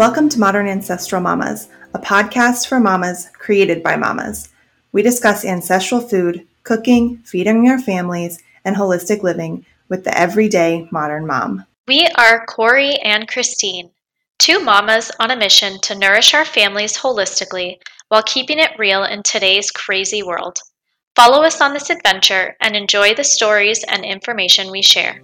Welcome to Modern Ancestral Mamas, a podcast for mamas created by mamas. We discuss ancestral food, cooking, feeding our families, and holistic living with the everyday modern mom. We are Corey and Christine, two mamas on a mission to nourish our families holistically while keeping it real in today's crazy world. Follow us on this adventure and enjoy the stories and information we share.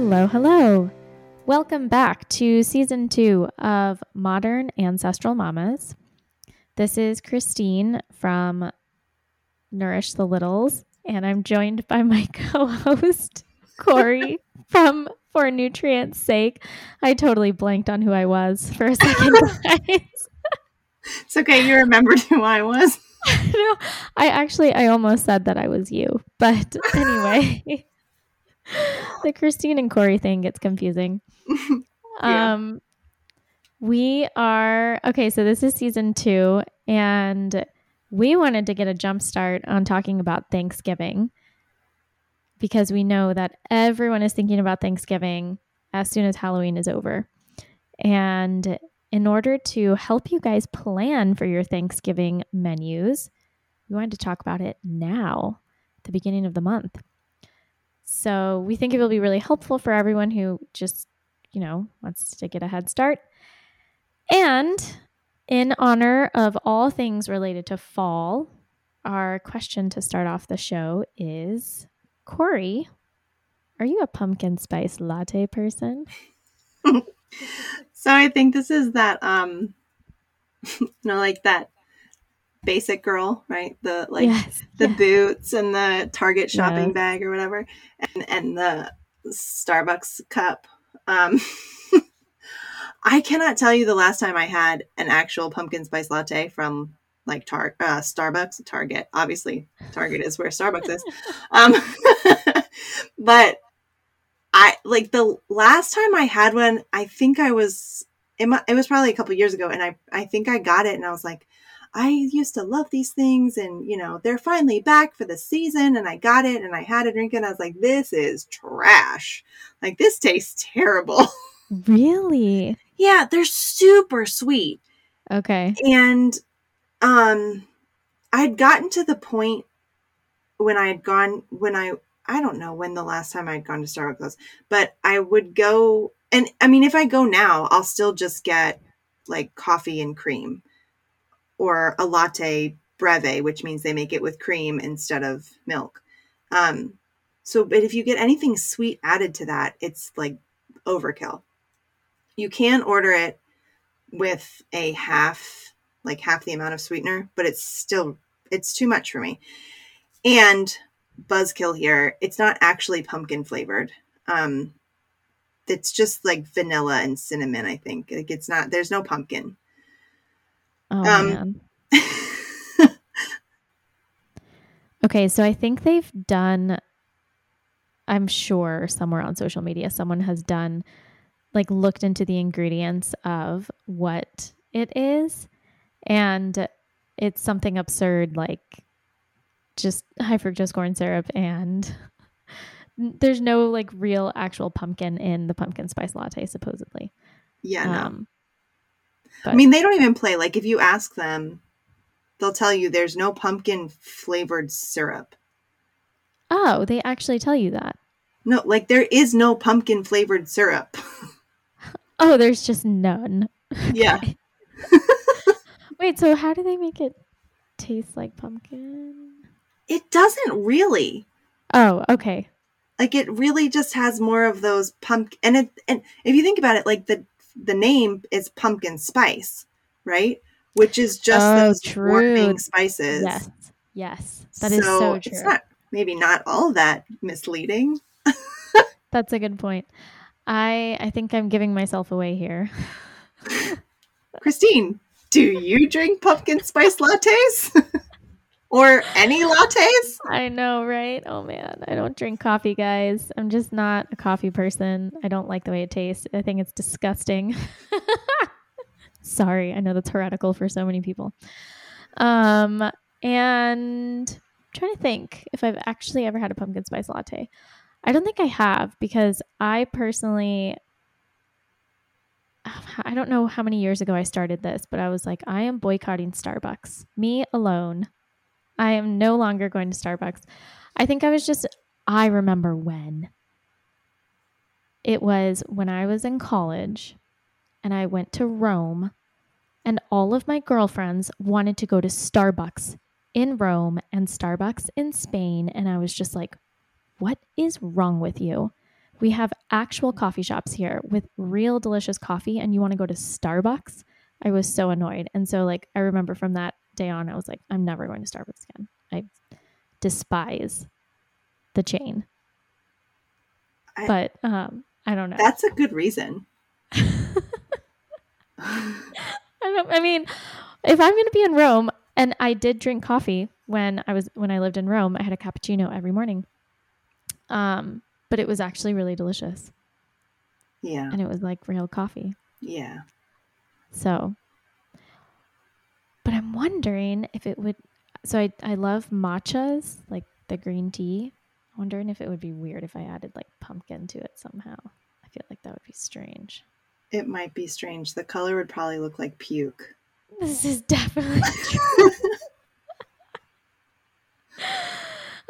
Hello, hello. Welcome back to season two of Modern Ancestral Mamas. This is Christine from Nourish the Littles, and I'm joined by my co host, Corey from For Nutrients' Sake. I totally blanked on who I was for a second, guys. It's okay, you remembered who I was. no, I actually, I almost said that I was you, but anyway. the Christine and Corey thing gets confusing. Yeah. Um, we are okay. So this is season two, and we wanted to get a jump start on talking about Thanksgiving because we know that everyone is thinking about Thanksgiving as soon as Halloween is over, and in order to help you guys plan for your Thanksgiving menus, we wanted to talk about it now, the beginning of the month. So we think it will be really helpful for everyone who just, you know, wants to get a head start. And in honor of all things related to fall, our question to start off the show is Corey, are you a pumpkin spice latte person? So I think this is that um you know like that basic girl, right? The like yes. the Yeah. boots and the Target shopping Yes. bag or whatever and and the Starbucks cup. Um I cannot tell you the last time I had an actual pumpkin spice latte from like Tar- uh, Starbucks, Target. Obviously, Target is where Starbucks is. Um, but I like the last time I had one. I think I was it, it was probably a couple years ago, and I I think I got it, and I was like, I used to love these things, and you know they're finally back for the season, and I got it, and I had a drink, and I was like, this is trash. Like this tastes terrible. Really? yeah, they're super sweet Okay. and um i had gotten to the point when i had gone when i i don't know when the last time i'd gone to starbucks was but i would go and i mean if i go now i'll still just get like coffee and cream or a latte breve which means they make it with cream instead of milk. Um so but if you get anything sweet added to that it's like overkill. You can order it with a half like half the amount of sweetener but it's still it's too much for me. And buzzkill here it's not actually pumpkin flavored. Um it's just like vanilla and cinnamon i think. Like it's not there's no pumpkin Oh Um, man. Okay, so I think they've done I'm sure somewhere on social media someone has done like looked into the ingredients of what it is and it's something absurd like just high fructose corn syrup and there's no like real actual pumpkin in the pumpkin spice latte supposedly. yeah no Um i mean they don't even play like if you ask them they'll tell you there's no pumpkin flavored syrup oh, they actually tell you that. no like there is no pumpkin flavored syrup Oh, there's just none. yeah Wait, so how do they make it taste like pumpkin? it doesn't really Oh, okay. like it really just has more of those pumpkin and it and if you think about it like the the name is pumpkin spice right which is just Oh, those true. warming spices Yes. Yes. That is so true. it's not maybe not all that misleading That's a good point. I I think I'm giving myself away here. christine do you drink pumpkin spice lattes or any lattes I know, right? Oh man, I don't drink coffee, guys. I'm just not a coffee person. I don't like the way it tastes. I think it's disgusting. Sorry, I know that's heretical for so many people. Um, and trying to think if I've actually ever had a pumpkin spice latte. I don't think I have because I personally I don't know how many years ago I started this, but I was like, I am boycotting Starbucks. Me alone. I am no longer going to Starbucks. I think I was just, I remember when. It was when I was in college and I went to Rome, and all of my girlfriends wanted to go to Starbucks in Rome and Starbucks in Spain. And I was just like, what is wrong with you? We have actual coffee shops here with real delicious coffee, and you want to go to Starbucks? I was so annoyed. And so, like, I remember from that day on, I was like, I'm never going to Starbucks again. I despise the chain. I, but um, I don't know. That's a good reason. I don't. I mean, if I'm going to be in Rome, and I did drink coffee when I was when I lived in Rome, I had a cappuccino every morning. Um, but it was actually really delicious. Yeah. And it was like real coffee. Yeah. So, I'm wondering if it would. So I I love matchas, like the green tea. I'm wondering if it would be weird if I added like pumpkin to it somehow. I feel like that would be strange. It might be strange. The color would probably look like puke. This is definitely true.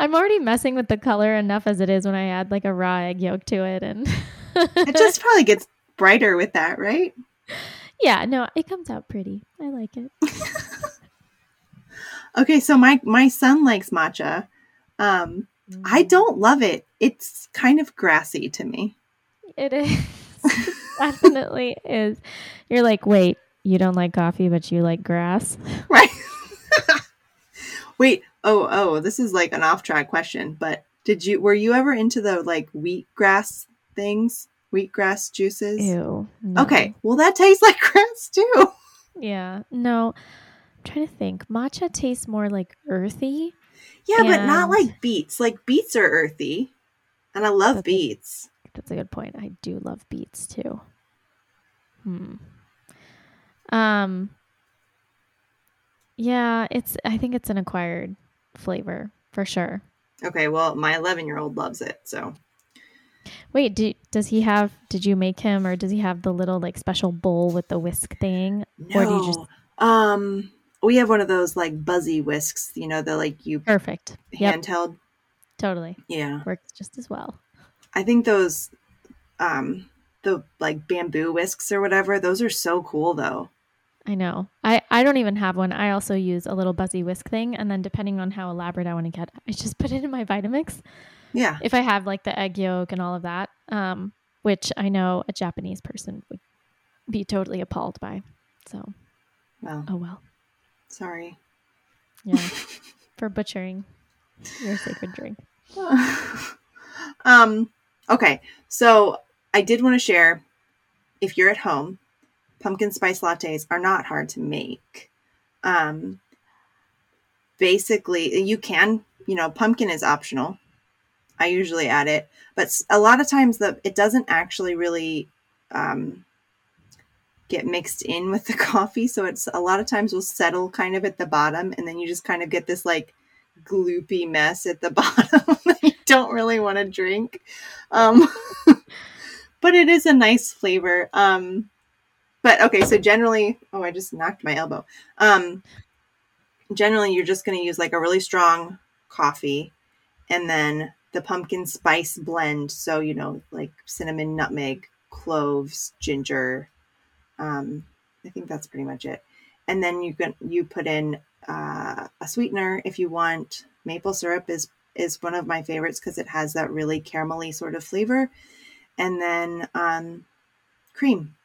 I'm already messing with the color enough as it is when I add like a raw egg yolk to it and it just probably gets brighter with that, right? Yeah, no, it comes out pretty. I like it. okay, so my my son likes matcha. Um mm. I don't love it. It's kind of grassy to me. It is. it definitely is. You're like, "Wait, you don't like coffee but you like grass?" Right. Wait, oh, oh, this is like an off track question, but did you were you ever into the like wheatgrass things? Wheatgrass juices? Ew. No. Okay. Well that tastes like grass too. Yeah. No. I'm trying to think. Matcha tastes more like earthy. Yeah, and... but not like beets. Like beets are earthy. And I love that's beets. A, that's a good point. I do love beets too. Hmm. Um yeah, it's I think it's an acquired flavor for sure. Okay, well, my 11-year-old loves it, so Wait, do, does he have did you make him or does he have the little like special bowl with the whisk thing? No. Or do you just um we have one of those like buzzy whisks, you know, the like you perfect handheld. Yep. Totally. Yeah. Works just as well. I think those um the like bamboo whisks or whatever, those are so cool though. I know. I, I don't even have one. I also use a little buzzy whisk thing. And then depending on how elaborate I want to get, I just put it in my Vitamix. Yeah. If I have like the egg yolk and all of that, um, which I know a Japanese person would be totally appalled by. So, well. Oh, well. Sorry. Yeah. for butchering your sacred drink. um, okay. So I did want to share if you're at home pumpkin spice lattes are not hard to make. Um, basically, you can, you know, pumpkin is optional. I usually add it, but a lot of times the it doesn't actually really um, get mixed in with the coffee. So it's a lot of times will settle kind of at the bottom, and then you just kind of get this like gloopy mess at the bottom that you don't really want to drink. Um, but it is a nice flavor. Um, but okay, so generally, oh, I just knocked my elbow. Um, generally, you're just going to use like a really strong coffee and then the pumpkin spice blend. So, you know, like cinnamon, nutmeg, cloves, ginger. Um, I think that's pretty much it. And then you can you put in uh, a sweetener if you want. Maple syrup is is one of my favorites because it has that really caramelly sort of flavor. And then um, cream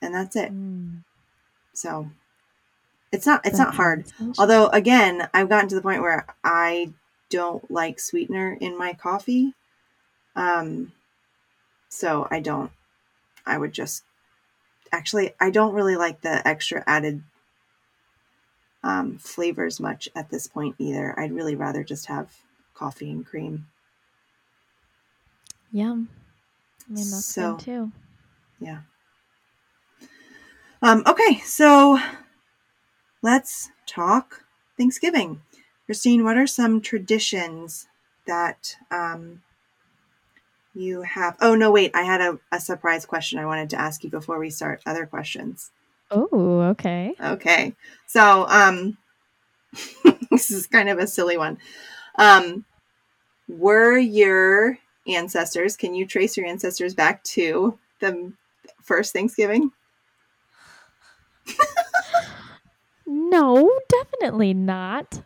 and that's it. Mm. So it's not it's not hard. Although again, I've gotten to the point where I don't like sweetener in my coffee. Um so I don't I would just actually I don't really like the extra added um, flavors much at this point either. I'd really rather just have coffee and cream. Yum. I mean that's so, good too. Yeah. Um, okay, so let's talk Thanksgiving. Christine, what are some traditions that um, you have? Oh, no, wait. I had a, a surprise question I wanted to ask you before we start other questions. Oh, okay. Okay. So, um, this is kind of a silly one. Um, were your ancestors, can you trace your ancestors back to the first Thanksgiving? no, definitely not.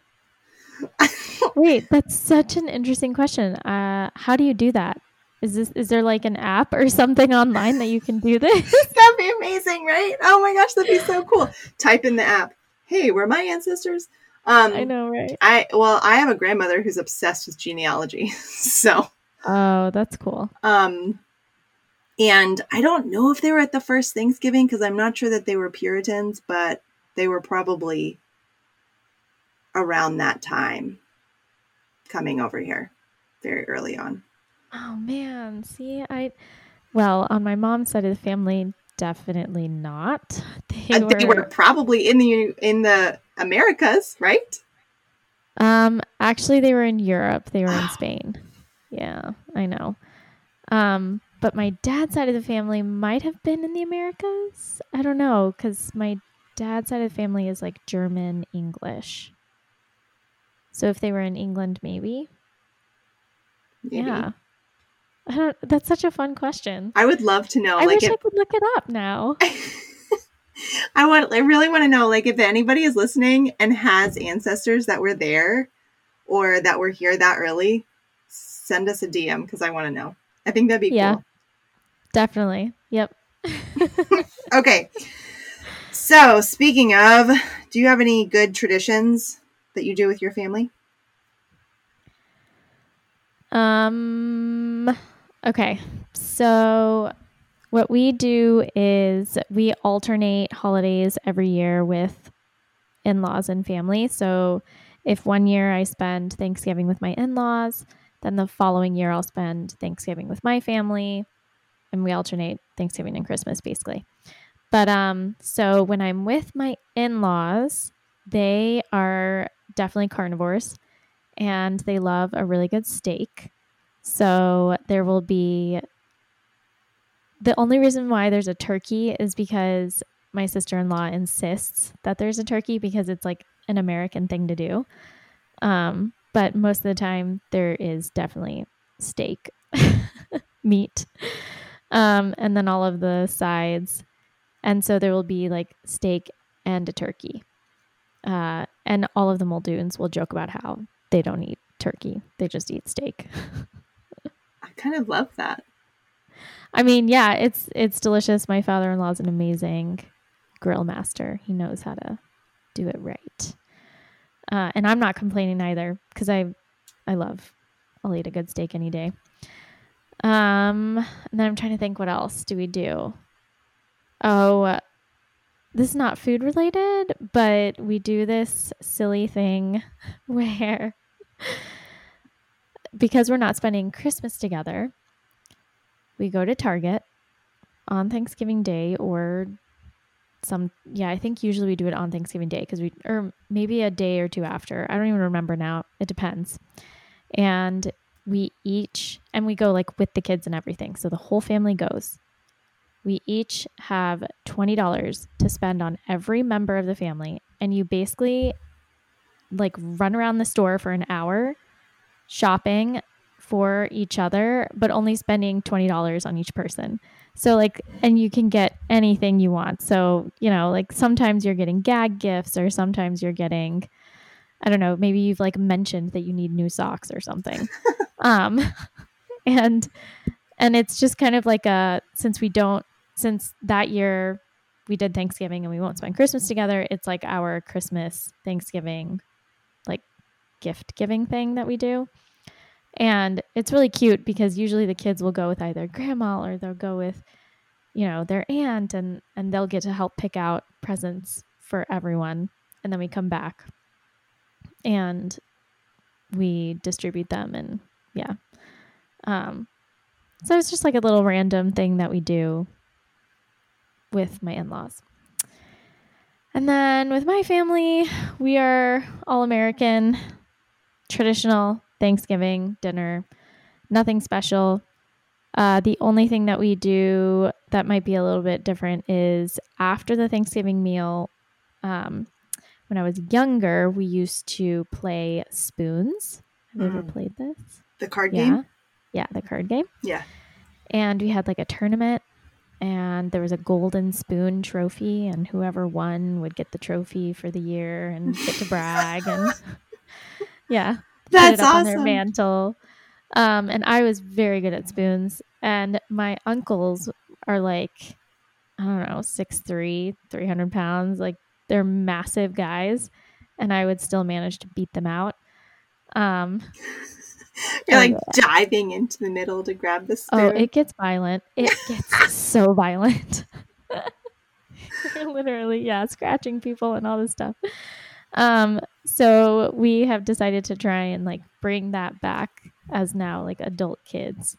Wait, that's such an interesting question. Uh, how do you do that? Is this is there like an app or something online that you can do this? that'd be amazing, right? Oh my gosh, that'd be so cool. Type in the app. Hey, were my ancestors? Um, I know, right? I well, I have a grandmother who's obsessed with genealogy, so. Oh, that's cool. Um, and I don't know if they were at the first Thanksgiving because I'm not sure that they were Puritans, but they were probably around that time coming over here very early on. Oh man, see, I well, on my mom's side of the family, definitely not. They, uh, were... they were probably in the in the Americas, right? Um, actually, they were in Europe. They were in Spain. Yeah, I know. Um, but my dad's side of the family might have been in the Americas. I don't know because my dad's side of the family is like German English. So if they were in England, maybe. maybe. Yeah. I don't. That's such a fun question. I would love to know. I like wish if, I could look it up now. I want. I really want to know. Like, if anybody is listening and has ancestors that were there, or that were here that early, send us a DM because I want to know. I think that'd be yeah, cool. Definitely. Yep. okay. So, speaking of, do you have any good traditions that you do with your family? Um okay. So what we do is we alternate holidays every year with in-laws and family. So if one year I spend Thanksgiving with my in-laws, then the following year I'll spend Thanksgiving with my family and we alternate Thanksgiving and Christmas basically. But um so when I'm with my in-laws, they are definitely carnivores and they love a really good steak. So there will be the only reason why there's a turkey is because my sister-in-law insists that there's a turkey because it's like an American thing to do. Um, but most of the time there is definitely steak meat. Um, and then all of the sides. And so there will be like steak and a turkey. Uh, and all of the Muldoons will joke about how they don't eat turkey, they just eat steak. Kind of love that. I mean, yeah, it's it's delicious. My father-in-law is an amazing grill master. He knows how to do it right. Uh, and I'm not complaining either because I I love I'll eat a good steak any day. Um, and then I'm trying to think what else do we do? Oh, this is not food related, but we do this silly thing where because we're not spending Christmas together, we go to Target on Thanksgiving Day or some yeah, I think usually we do it on Thanksgiving Day because we or maybe a day or two after. I don't even remember now. It depends. And we each and we go like with the kids and everything. So the whole family goes we each have $20 to spend on every member of the family. And you basically like run around the store for an hour shopping for each other, but only spending $20 on each person. So, like, and you can get anything you want. So, you know, like sometimes you're getting gag gifts, or sometimes you're getting, I don't know, maybe you've like mentioned that you need new socks or something. um, and, and it's just kind of like a, since we don't since that year we did Thanksgiving and we won't spend Christmas together, it's like our Christmas, Thanksgiving, like gift giving thing that we do. And it's really cute because usually the kids will go with either grandma or they'll go with, you know, their aunt and and they'll get to help pick out presents for everyone. And then we come back and we distribute them and yeah. Um so it's just like a little random thing that we do with my in laws. And then with my family, we are all American. traditional Thanksgiving dinner, nothing special. Uh, the only thing that we do that might be a little bit different is after the Thanksgiving meal. Um, when I was younger, we used to play spoons. Have you ever Mm. played this? The card Yeah. game? Yeah, the card game. Yeah. And we had like a tournament and there was a golden spoon trophy and whoever won would get the trophy for the year and get to brag and yeah. Put That's it up on their awesome. mantle. Um, and I was very good at spoons. And my uncles are like, I don't know, 6'3, 300 pounds. Like they're massive guys. And I would still manage to beat them out. Um, You're Oh, like diving into the middle to grab the spoon. oh, it gets violent. It gets so violent. Literally, yeah, scratching people and all this stuff. Um, so we have decided to try and like bring that back as now like adult kids.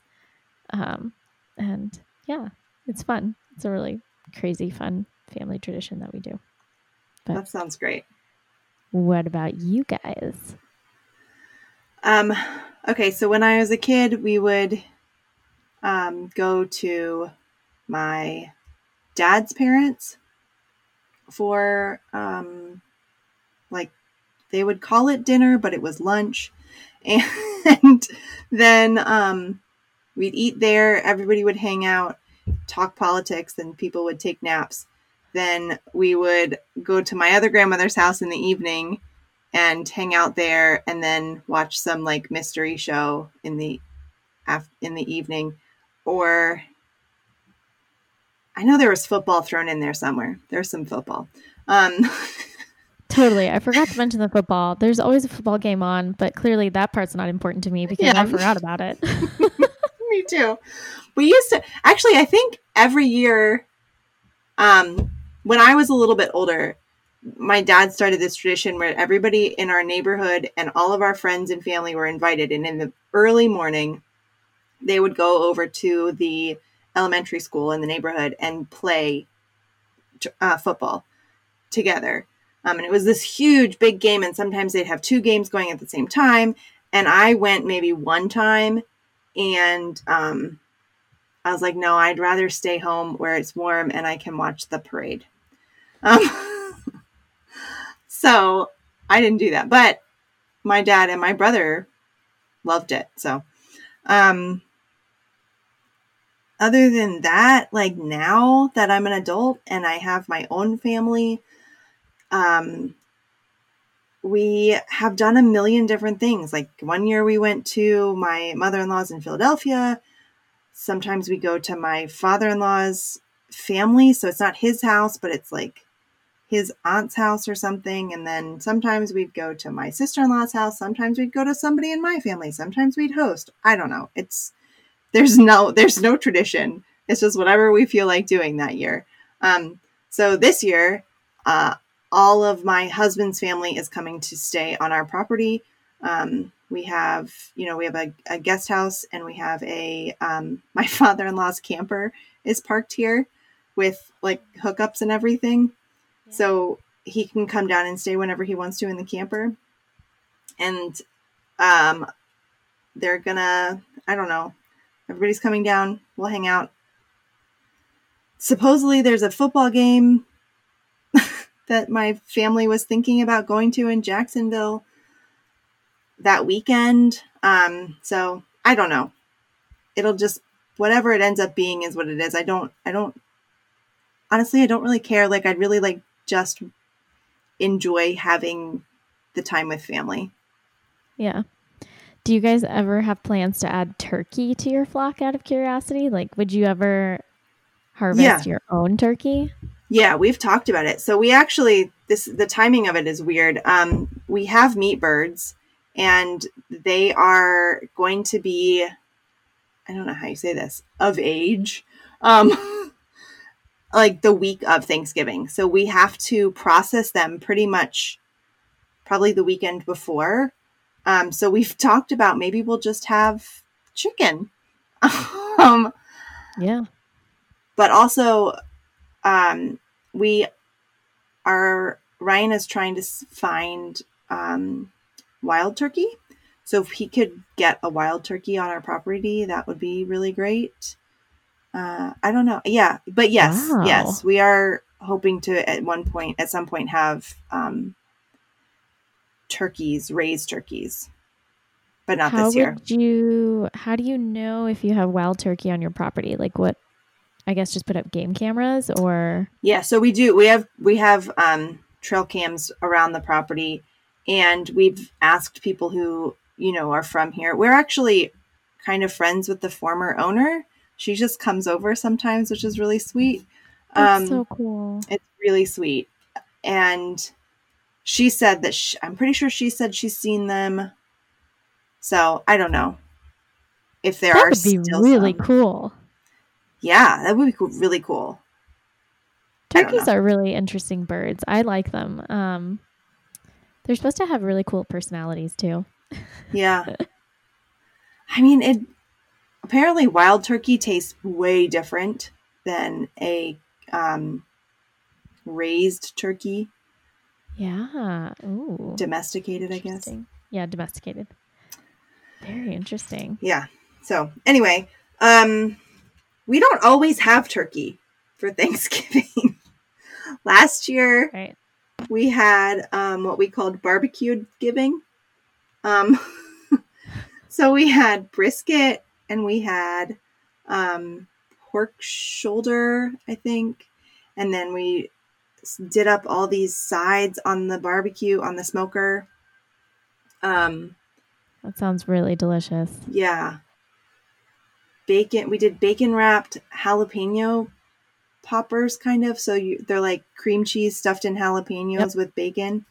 Um, and yeah, it's fun. It's a really crazy fun family tradition that we do. that sounds great. What about you guys? Um, okay, so when I was a kid, we would um, go to my dad's parents for um, like they would call it dinner, but it was lunch, and then um, we'd eat there. Everybody would hang out, talk politics, and people would take naps. Then we would go to my other grandmother's house in the evening and hang out there and then watch some like mystery show in the af- in the evening or I know there was football thrown in there somewhere. There's some football. Um Totally. I forgot to mention the football. There's always a football game on, but clearly that part's not important to me because Yeah. I forgot about it. me too. We used to actually I think every year um when I was a little bit older my dad started this tradition where everybody in our neighborhood and all of our friends and family were invited and in the early morning they would go over to the elementary school in the neighborhood and play uh, football together um, and it was this huge big game and sometimes they'd have two games going at the same time. And i went maybe one time and um, i was like no i'd rather stay home where it's warm and i can watch the parade. Um, so i didn't do that but my dad and my brother loved it so um, other than that like now that i'm an adult and i have my own family um, we have done a million different things. Like one year we went to my mother in law's in Philadelphia. Sometimes we go to my father in law's family. So it's not his house, but it's like his aunt's house or something. And then sometimes we'd go to my sister in law's house. Sometimes we'd go to somebody in my family. Sometimes we'd host. I don't know. It's there's no there's no tradition. It's just whatever we feel like doing that year. Um, so this year, uh, all of my husband's family is coming to stay on our property. Um, we have, you know, we have a, a guest house and we have a, um, my father in law's camper is parked here with like hookups and everything. So he can come down and stay whenever he wants to in the camper. And um, they're gonna, I don't know, everybody's coming down. We'll hang out. Supposedly there's a football game that my family was thinking about going to in Jacksonville that weekend. Um, so I don't know. It'll just whatever it ends up being is what it is. I don't I don't honestly I don't really care. Like I'd really like just enjoy having the time with family. Yeah. Do you guys ever have plans to add turkey to your flock out of curiosity? Like, would you ever harvest Yeah. your own turkey? Yeah, we've talked about it. So we actually this the timing of it is weird. Um, we have meat birds, and they are going to be I don't know how you say this of age, um, like the week of Thanksgiving. So we have to process them pretty much probably the weekend before. Um, so we've talked about maybe we'll just have chicken. um, Yeah. but also um, we are ryan is trying to find um, wild turkey So if he could get a wild turkey on our property, that would be really great. Uh, I don't know. Yeah, but yes, Wow. yes, we are hoping to at one point, at some point, have um, turkeys, raised turkeys, but not how this year. would you? How do you know if you have wild turkey on your property? Like what? I guess just put up game cameras or Yeah, so we do. We have we have um, trail cams around the property, and we've asked people who you know are from here. We're actually kind of friends with the former owner. She just comes over sometimes, which is really sweet. that's Um, so cool. It's really sweet, and she said that sh I'm pretty sure she said she's seen them. So I don't know if there That are would be still really some. cool. Yeah, that would be cool, really cool. Turkeys are really interesting birds. I like them. Um, they're supposed to have really cool personalities too. Yeah. I mean, it apparently wild turkey tastes way different than a um, raised turkey, Yeah. Ooh. domesticated, I guess. Yeah, domesticated. Very interesting. Yeah. So, anyway, um, we don't always have turkey for Thanksgiving. Last year, Right. we had um, what we called barbecued giving. Um, so we had brisket and we had um, pork shoulder, I think, and then we did up all these sides on the barbecue on the smoker. Um, That sounds really delicious. yeah, bacon. We did bacon wrapped jalapeno poppers, kind of. So you, they're like cream cheese stuffed in jalapenos with bacon.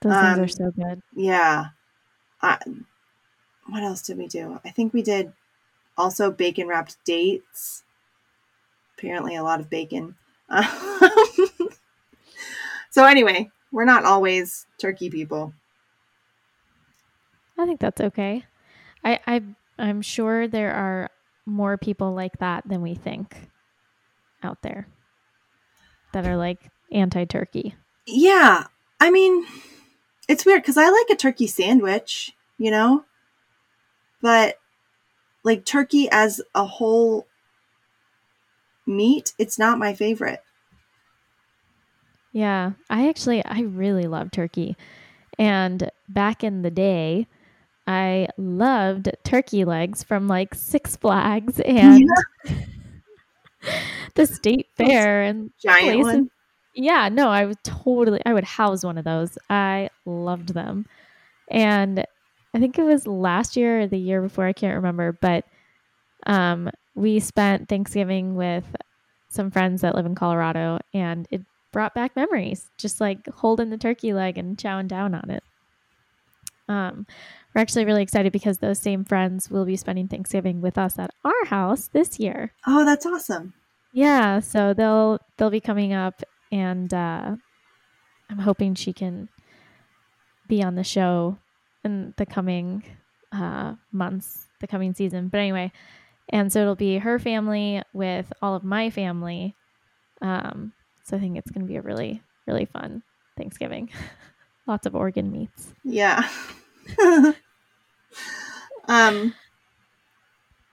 Those Um, things are so good. Yeah. I, what else did we do? I think we did also bacon wrapped dates. Apparently, a lot of bacon. so, anyway, we're not always turkey people. I think that's okay. I, I I'm sure there are more people like that than we think out there that are like anti-turkey. Yeah. I mean, it's weird because I like a turkey sandwich, you know? But like turkey as a whole meat, it's not my favorite. Yeah, I actually I really love turkey. And back in the day, I loved turkey legs from like Six Flags and the state fair and Giant one. Yeah, no, I would totally I would house one of those. I loved them. And I think it was last year or the year before, I can't remember, but um we spent Thanksgiving with some friends that live in Colorado and it brought back memories, just like holding the turkey leg and chowing down on it. Um we're actually really excited because those same friends will be spending Thanksgiving with us at our house this year. Oh, that's awesome. Yeah, so they'll they'll be coming up, and uh, I'm hoping she can be on the show in the coming uh, months, the coming season. But anyway, and so it'll be her family with all of my family. Um, so I think it's going to be a really really fun Thanksgiving. Lots of organ meats. Yeah. um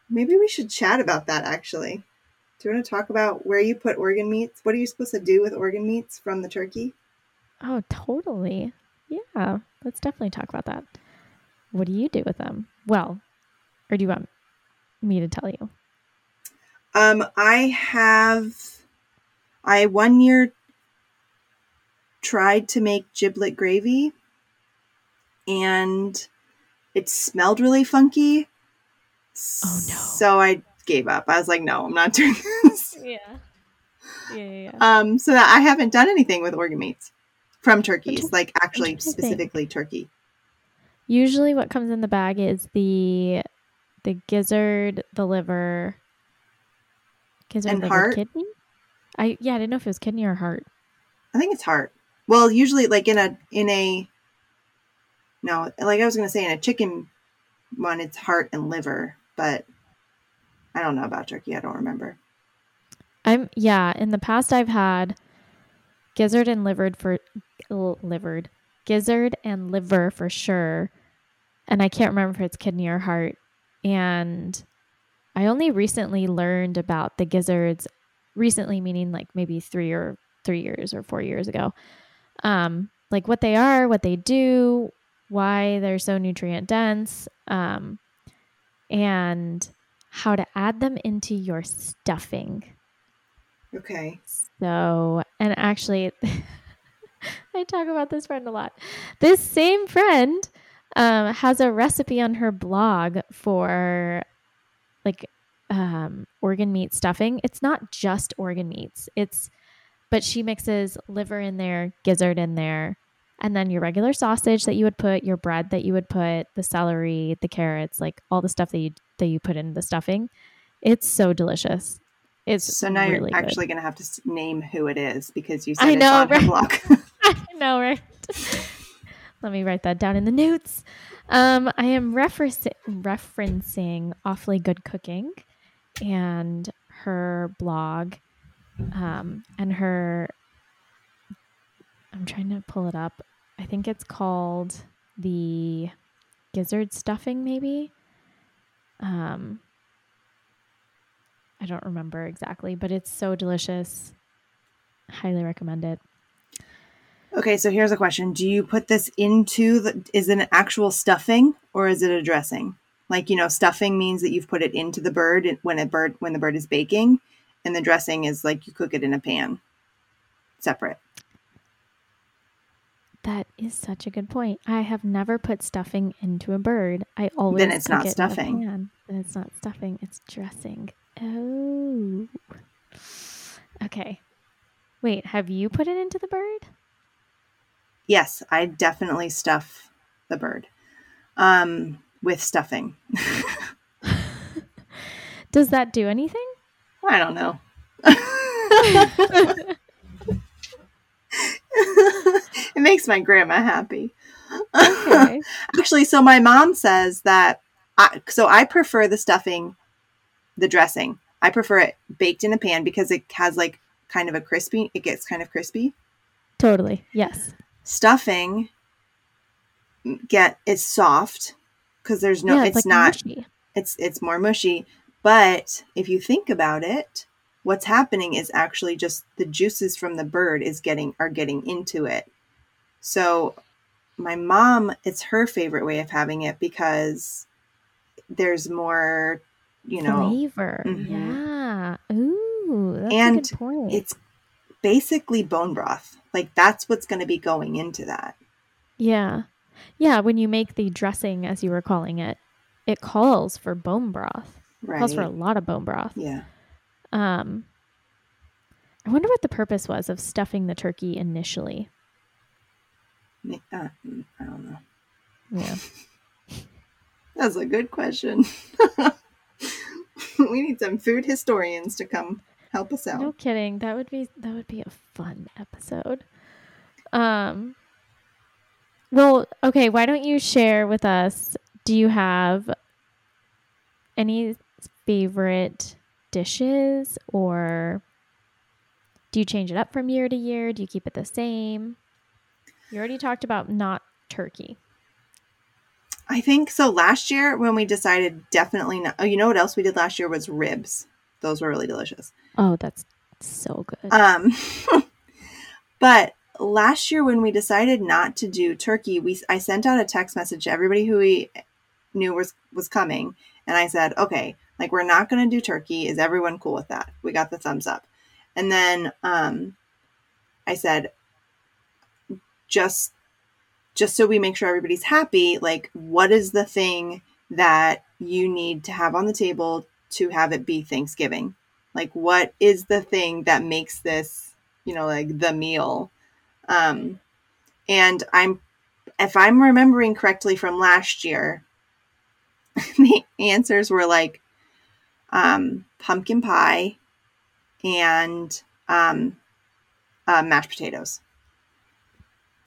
maybe we should chat about that actually. Do you want to talk about where you put organ meats? What are you supposed to do with organ meats from the turkey? Oh, totally. Yeah, let's definitely talk about that. What do you do with them? Well, or do you want me to tell you? Um I have I one year tried to make giblet gravy and it smelled really funky. Oh, no. So I gave up. I was like, no, I'm not doing this. Yeah. Yeah, yeah, yeah. Um, so that I haven't done anything with organ meats from turkeys, like actually specifically turkey. Usually what comes in the bag is the the gizzard, the liver, gizzard, And liver, heart? kidney. I yeah, I didn't know if it was kidney or heart. I think it's heart. Well, usually like in a in a no, like I was gonna say in a chicken one, it's heart and liver, but I don't know about turkey. I don't remember. I'm yeah. In the past, I've had gizzard and livered for livered gizzard and liver for sure, and I can't remember if it's kidney or heart. And I only recently learned about the gizzards. Recently, meaning like maybe three or three years or four years ago. Um, like what they are, what they do, why they're so nutrient dense, um, and how to add them into your stuffing. Okay. So, and actually, I talk about this friend a lot. This same friend um, has a recipe on her blog for like um, organ meat stuffing. It's not just organ meats. It's, but she mixes liver in there, gizzard in there, and then your regular sausage that you would put, your bread that you would put, the celery, the carrots, like all the stuff that you that you put in the stuffing. It's so delicious. It's so now really you're actually going to have to name who it is because you said I it's know, on her right? blog. I know, right? Let me write that down in the notes. Um, I am referencing, referencing Offally Good Cooking and her blog um, and her. I'm trying to pull it up. I think it's called the gizzard stuffing, maybe. Um, I don't remember exactly, but it's so delicious. Highly recommend it. okay, so here's a question: Do you put this into the? Is it an actual stuffing or is it a dressing? Like you know, stuffing means that you've put it into the bird when a bird when the bird is baking, and the dressing is like you cook it in a pan, separate. That is such a good point. I have never put stuffing into a bird. I always then it's not it stuffing. Then it's not stuffing. It's dressing. Oh. Okay. Wait, have you put it into the bird? Yes, I definitely stuff the bird um, with stuffing. Does that do anything? I don't know. it makes my grandma happy. Okay. Actually, so my mom says that I, so I prefer the stuffing, the dressing. I prefer it baked in a pan because it has like kind of a crispy, it gets kind of crispy. totally. Yes. Stuffing get it's soft because there's no yeah, it's, like not mushy. it's it's more mushy but if you think about it what's happening is actually just the juices from the bird is getting are getting into it so my mom it's her favorite way of having it because there's more you know flavor. Mhm. Yeah. Ooh, that's And a good point. it's basically bone broth like that's what's going to be going into that yeah. Yeah, when you make the dressing as you were calling it, it calls for bone broth. right Calls for a lot of bone broth. yeah Um, I wonder what the purpose was of stuffing the turkey initially. I don't know Yeah. that's a good question we need some food historians to come help us out No kidding. That would be that would be a fun episode. Um Well, okay, why don't you share with us do you have any favorite dishes or do you change it up from year to year? Do you keep it the same? You already talked about not turkey. I think so. Last year, when we decided definitely not, oh, you know what else we did last year was ribs. Those were really delicious. Oh, that's so good. Um, but last year, when we decided not to do turkey, we I sent out a text message to everybody who we knew was was coming, and I said, okay, like we're not going to do turkey. Is everyone cool with that? We got the thumbs up, and then um, I said, just just so we make sure everybody's happy, like what is the thing that you need to have on the table to have it be Thanksgiving? Like what is the thing that makes this, you know, like the meal? Um and I'm if I'm remembering correctly from last year, the answers were like um pumpkin pie and um uh, mashed potatoes.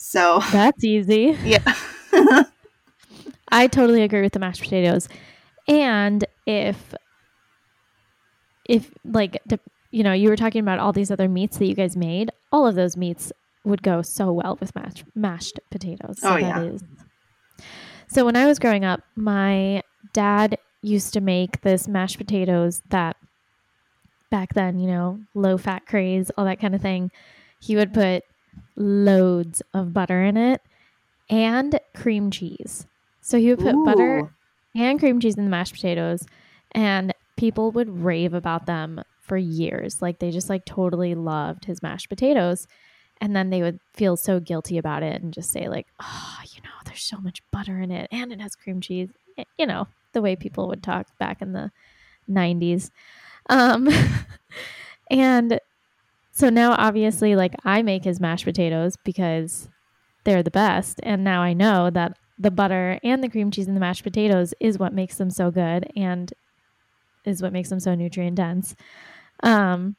So That's easy. yeah. I totally agree with the mashed potatoes. And if if like you know, you were talking about all these other meats that you guys made, all of those meats would go so well with mashed mashed potatoes. So Oh, yeah. is- So when I was growing up, my dad used to make this mashed potatoes that back then, you know, low fat craze, all that kind of thing. He would put loads of butter in it and cream cheese. So he would put Ooh. butter and cream cheese in the mashed potatoes and people would rave about them for years. Like they just like totally loved his mashed potatoes. And then they would feel so guilty about it and just say like, "Oh, you know, there's so much butter in it and it has cream cheese." Eh, You know, the way people would talk back in the 90s. Um and so now obviously like I make his mashed potatoes because they're the best and now I know that the butter and the cream cheese and the mashed potatoes is what makes them so good and is what makes them so nutrient dense. Um,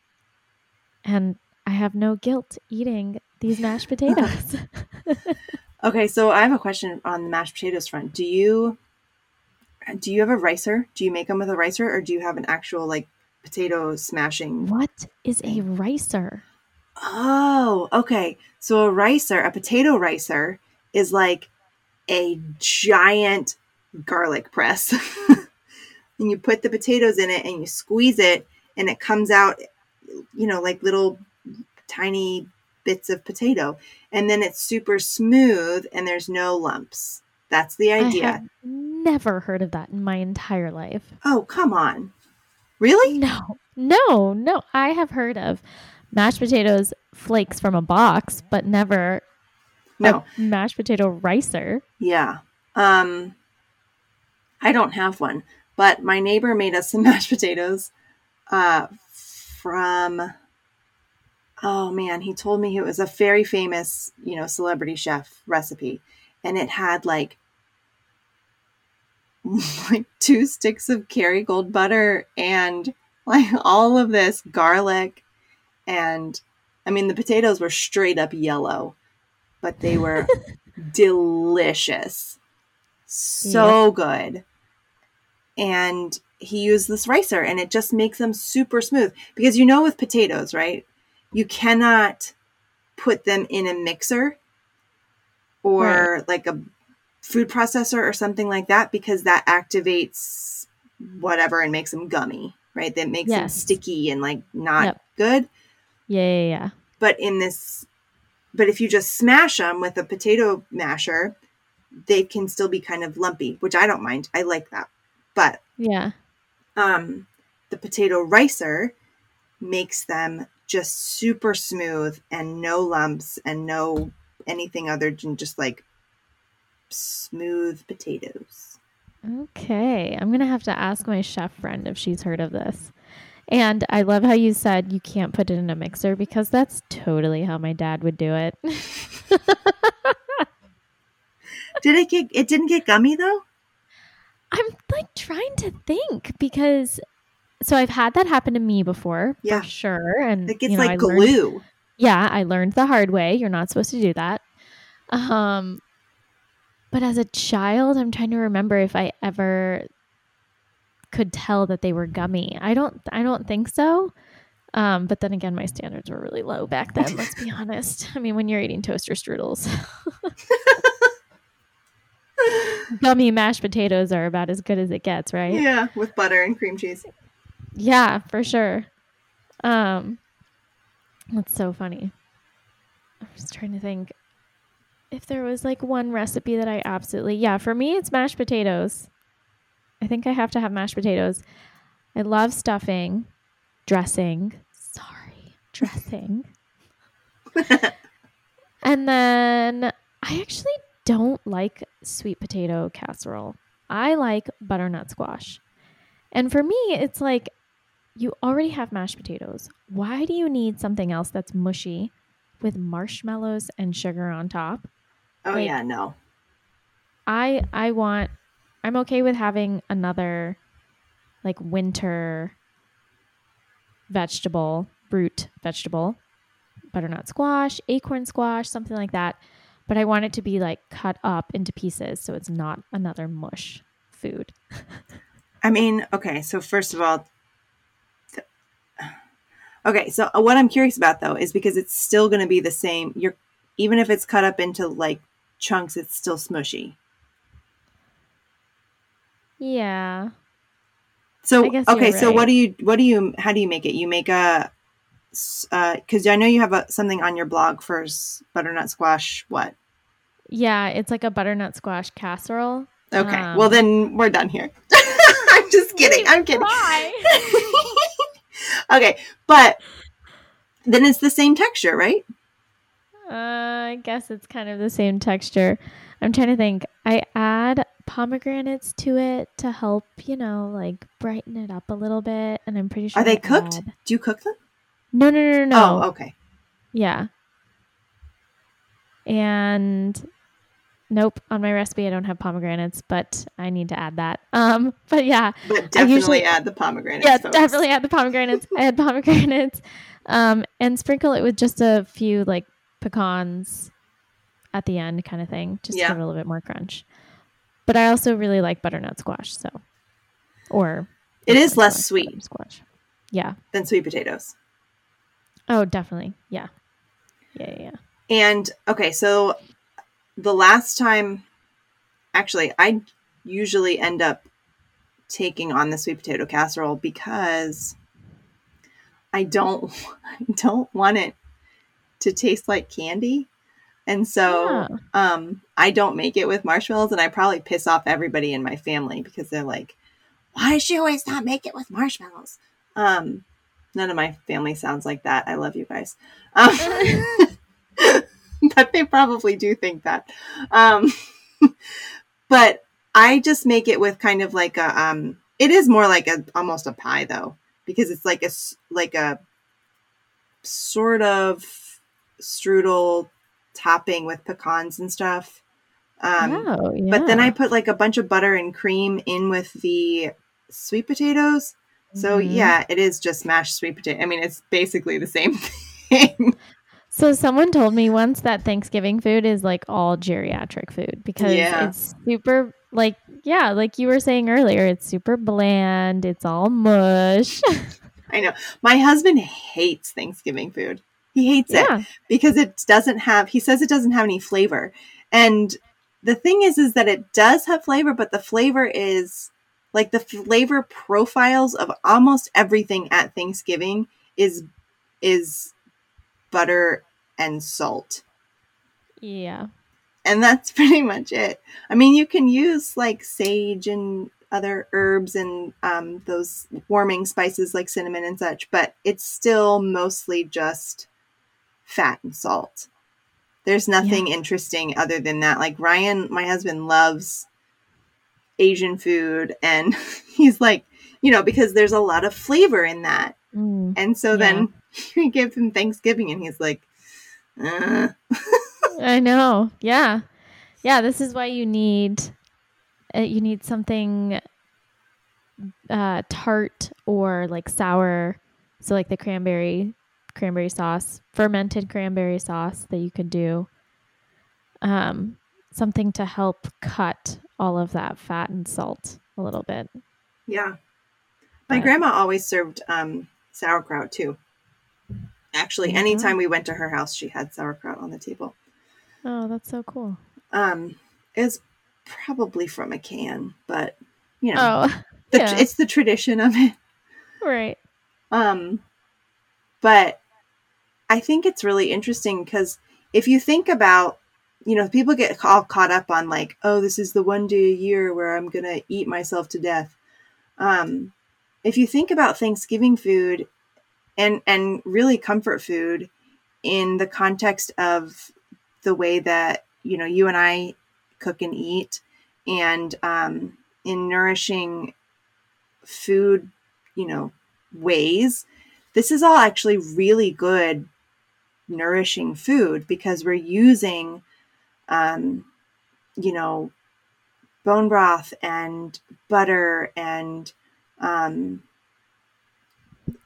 and I have no guilt eating these mashed potatoes. Okay, so I have a question on the mashed potatoes front. Do you do you have a ricer? Do you make them with a ricer, or do you have an actual like potato smashing? what is a ricer? Oh, okay. So a ricer, a potato ricer, is like a giant garlic press, and you put the potatoes in it, and you squeeze it, and it comes out, you know, like little tiny bits of potato, and then it's super smooth, and there's no lumps. That's the idea. never heard of that in my entire life. Oh, come on. Really? No, no, no. I have heard of mashed potatoes flakes from a box, but never No. a mashed potato ricer. Yeah. Um I don't have one, but my neighbor made us some mashed potatoes uh from oh man, he told me it was a very famous, you know, celebrity chef recipe and it had like like two sticks of Kerrygold butter and like all of this garlic and I mean the potatoes were straight up yellow, but they were delicious. So good. And he used this ricer and it just makes them super smooth because you know with potatoes, right? You cannot put them in a mixer or like a food processor or something like that because that activates whatever and makes them gummy, right? That makes them sticky and like not Yep. good Yeah, yeah, yeah. but in this but if you just smash them with a potato masher they can still be kind of lumpy which i don't mind i like that but Yeah. um the potato ricer makes them just super smooth and no lumps and no anything other than just like smooth potatoes Okay. I'm going to have to ask my chef friend if she's heard of this. And I love how you said you can't put it in a mixer because that's totally how my dad would do it. did it get it didn't get gummy though I'm like trying to think because so I've had that happen to me before Yeah. for sure. And it gets you know, like I learned- glue yeah, I learned the hard way. You're not supposed to do that. Um, but as a child, I'm trying to remember if I ever could tell that they were gummy. I don't. I don't think so. Um, but then again, my standards were really low back then. Let's be honest. I mean, when you're eating toaster strudels, gummy mashed potatoes are about as good as it gets, right? yeah with butter and cream cheese Yeah, for sure. Um, that's so funny. I'm just trying to think if there was like one recipe that I absolutely yeah. For me, it's mashed potatoes. I think I have to have mashed potatoes. I love stuffing, dressing. Sorry, dressing. and then I actually don't like sweet potato casserole. I like butternut squash. And for me, it's like you already have mashed potatoes. Why do you need something else that's mushy with marshmallows and sugar on top? Oh Like- yeah no I I want I'm okay with having another like winter vegetable, root vegetable, butternut squash, acorn squash, something like that. But I want it to be like cut up into pieces so it's not another mush food. I mean, okay, so first of all, th- okay, so uh, what I'm curious about though is because it's still going to be the same. You're even if it's cut up into like chunks, it's still smushy. Yeah. So okay, you're so what do you what do you how do you make it? You make a because I know you have a, something on your blog for butternut squash. What? Yeah, it's like a butternut squash casserole. Okay, Um, well then we're done here. I'm just kidding. I'm kidding. okay, but then it's the same texture, right? Uh, I guess it's kind of the same texture. I'm trying to think. I add pomegranates to it to help, you know, like brighten it up a little bit. And I'm pretty sure. Are they I cooked? add- Do you cook them? No, no, no, no, no. Oh, okay. Yeah. And nope, on my recipe I don't have pomegranates, but I need to add that. Um, but yeah, But I definitely usually- add the pomegranates. yeah, definitely add the pomegranates. I had pomegranates, um, and sprinkle it with just a few like pecans at the end, kind of thing, just Yeah. to give it a little bit more crunch. But I also really like butternut squash, so or It is less squash, sweet Squash. Yeah. than sweet potatoes. Oh, definitely. Yeah. Yeah. Yeah. yeah. And okay, so the last time, actually, I usually end up taking on the sweet potato casserole because I don't, I don't want it to taste like candy, and so Yeah. um, I don't make it with marshmallows, and I probably piss off everybody in my family because they're like, "Why does she always not make it with marshmallows?" Um, none of my family sounds like that. I love you guys. Um, but they probably do think that. Um, but I just make it with kind of like a. Um, it is more like a almost a pie though, because it's like a like a sort of strudel topping with pecans and stuff. Um, oh, yeah. But then I put like a bunch of butter and cream in with the sweet potatoes. So Mhm. yeah, it is just mashed sweet potato. I mean, it's basically the same thing. So someone told me once that Thanksgiving food is like all geriatric food because Yeah. it's super like yeah, like you were saying earlier, it's super bland, it's all mush. I know. My husband hates Thanksgiving food. He hates it because it doesn't have he says it doesn't have any flavor. And the thing is is that it does have flavor, but the flavor is like the flavor profiles of almost everything at Thanksgiving is is butter and salt. Yeah. and that's pretty much it. I mean, you can use like sage and other herbs and um, those warming spices like cinnamon and such, but it's still mostly just fat and salt. There's nothing interesting other than that. Like Ryan, my husband, loves Asian food, and he's like, you know, because there's a lot of flavor in that. Mm. And so then we give him Thanksgiving, and he's like, uh. I know. Yeah. Yeah, this is why you need uh, you need something uh tart or like sour. So like the cranberry cranberry sauce, fermented cranberry sauce that you could do. Um something to help cut all of that fat and salt a little bit. Yeah. My But- grandma always served um, sauerkraut too. Actually, Mhm. anytime we went to her house, she had sauerkraut on the table. Oh, that's so cool. Um, it's probably from a can, but you know, Oh, the, yeah. it's the tradition of it. right. Um, but I think it's really interesting because if you think about, you know, people get all caught up on like, oh, this is the one day a year where I'm going to eat myself to death. Um, if you think about Thanksgiving food and, and really comfort food in the context of the way that, you know, you and I cook and eat and um, in nourishing food, you know, ways, this is all actually really good, nourishing food because we're using, um, you know, bone broth and butter and um,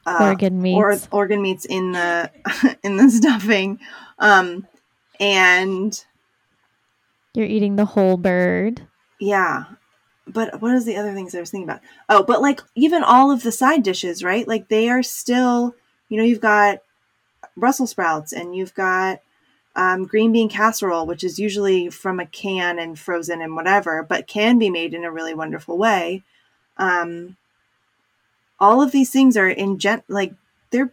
uh, Organ meats. or organ meats in the in the stuffing, um, and You're eating the whole bird. yeah. But what is the other things I was thinking about? Oh, but like even all of the side dishes, right? Like they are still, you know, you've got Brussels sprouts and you've got um, green bean casserole, which is usually from a can and frozen and whatever, but can be made in a really wonderful way. Um, all of these things are in gen like they're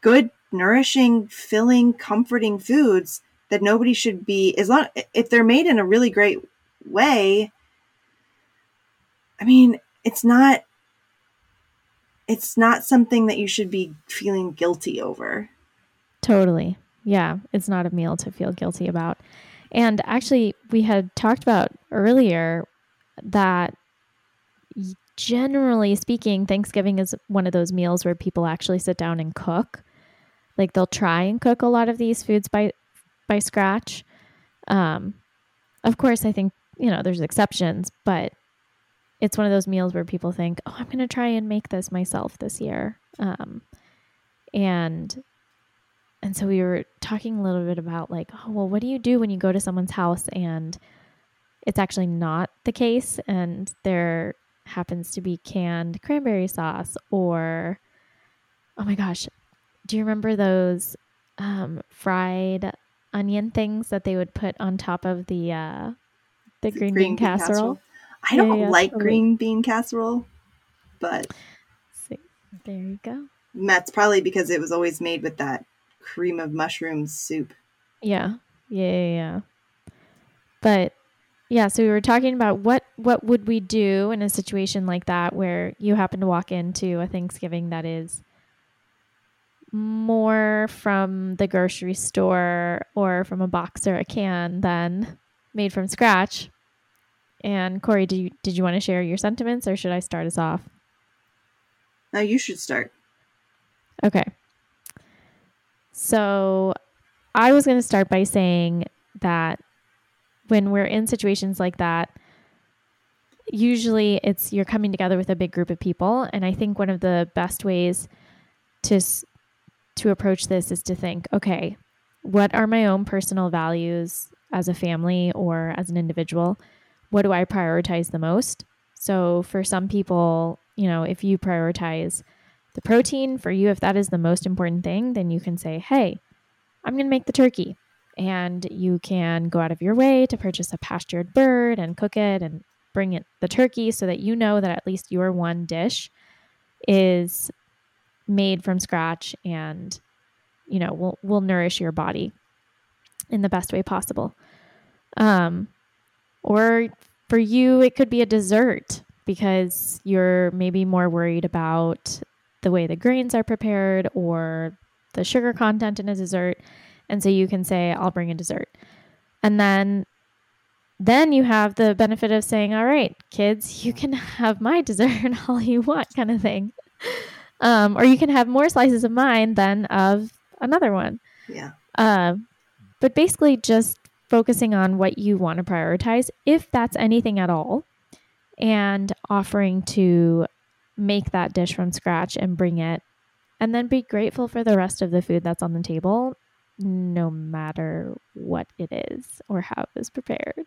good, nourishing, filling, comforting foods that nobody should be as long if they're made in a really great way. I mean, it's not it's not something that you should be feeling guilty over. Totally. Yeah, it's not a meal to feel guilty about. And actually, we had talked about earlier that generally speaking, Thanksgiving is one of those meals where people actually sit down and cook. Like they'll try and cook a lot of these foods by by scratch. Um, of course, I think you know there's exceptions, but it's one of those meals where people think, "Oh, I'm going to try and make this myself this year," um, and and so we were talking a little bit about like, oh, well, what do you do when you go to someone's house and it's actually not the case and there happens to be canned cranberry sauce or oh my gosh, do you remember those um, fried onion things that they would put on top of the uh, the green, green bean, bean casserole? casserole? I don't yeah, like green bean casserole, but See, there you go. That's probably because it was always made with that cream of mushroom soup. Yeah. Yeah, yeah, yeah. But yeah, so we were talking about what what would we do in a situation like that where you happen to walk into a Thanksgiving that is more from the grocery store or from a box or a can than made from scratch. And Corey, did you did you want to share your sentiments or should I start us off? No, you should start. Okay. So I was going to start by saying that when we're in situations like that, usually it's you're coming together with a big group of people and I think one of the best ways to to approach this is to think, okay, what are my own personal values as a family or as an individual? What do I prioritize the most? So for some people, you know, if you prioritize the protein for you, if that is the most important thing, then you can say, hey, I'm going to make the turkey. And you can go out of your way to purchase a pastured bird and cook it and bring it the turkey so that you know that at least your one dish is made from scratch and you know will will nourish your body in the best way possible. Um, or for you, it could be a dessert because you're maybe more worried about the way the grains are prepared or the sugar content in a dessert. And so you can say, I'll bring a dessert. And then then you have the benefit of saying, all right, kids, you can have my dessert all you want, kind of thing. Um, or you can have more slices of mine than of another one. Yeah. Uh, but basically, just focusing on what you want to prioritize, if that's anything at all, and offering to make that dish from scratch and bring it and then be grateful for the rest of the food that's on the table no matter what it is or how it was prepared.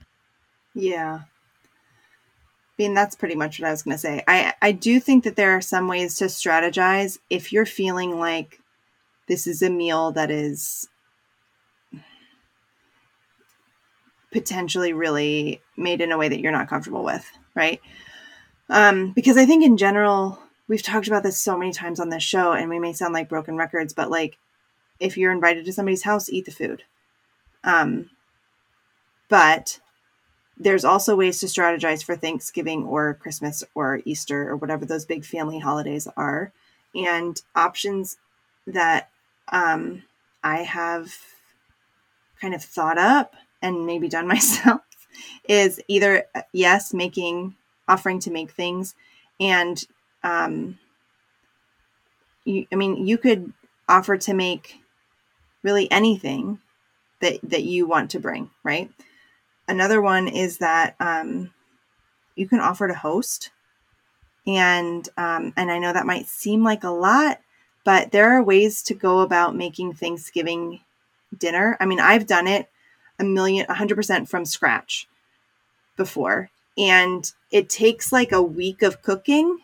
Yeah. I mean, that's pretty much what I was going to say. I, I do think that there are some ways to strategize if you're feeling like this is a meal that is potentially really made in a way that you're not comfortable with, right? Um, because I think in general, we've talked about this so many times on this show, and we may sound like broken records, but like if you're invited to somebody's house, eat the food. Um, but there's also ways to strategize for Thanksgiving or Christmas or Easter or whatever those big family holidays are, and options that um, I have kind of thought up and maybe done myself is either yes, making offering to make things and um, you, I mean, you could offer to make really anything that that you want to bring, right? Another one is that um, you can offer to host, and um, and I know that might seem like a lot, but there are ways to go about making Thanksgiving dinner. I mean, I've done it a million, a hundred percent from scratch before, and it takes like a week of cooking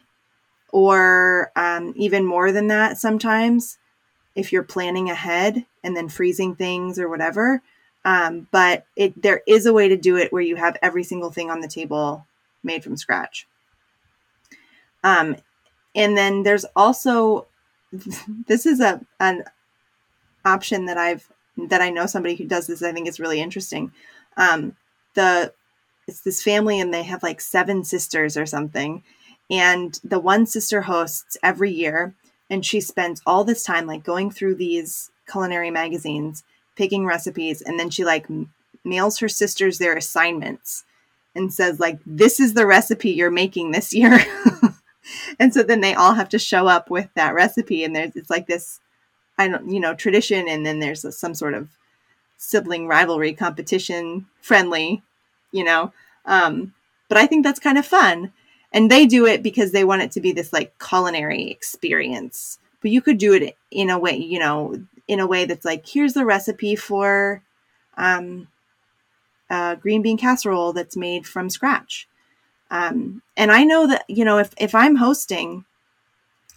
or um, even more than that sometimes if you're planning ahead and then freezing things or whatever. Um, but it there is a way to do it where you have every single thing on the table made from scratch. Um, and then there's also this is a an option that I've that I know somebody who does this. I think is really interesting. Um, the it's this family and they have like seven sisters or something, and the one sister hosts every year, and she spends all this time like going through these culinary magazines, picking recipes, and then she like mails her sisters their assignments and says like this is the recipe you're making this year. and so then they all have to show up with that recipe and there's it's like this I don't, you know, tradition, and then there's some sort of sibling rivalry competition, friendly, you know. Um, but I think that's kind of fun, and they do it because they want it to be this like culinary experience. But you could do it in a way, you know, in a way that's like, here's the recipe for um, green bean casserole that's made from scratch. Um, and I know that you know if if I'm hosting,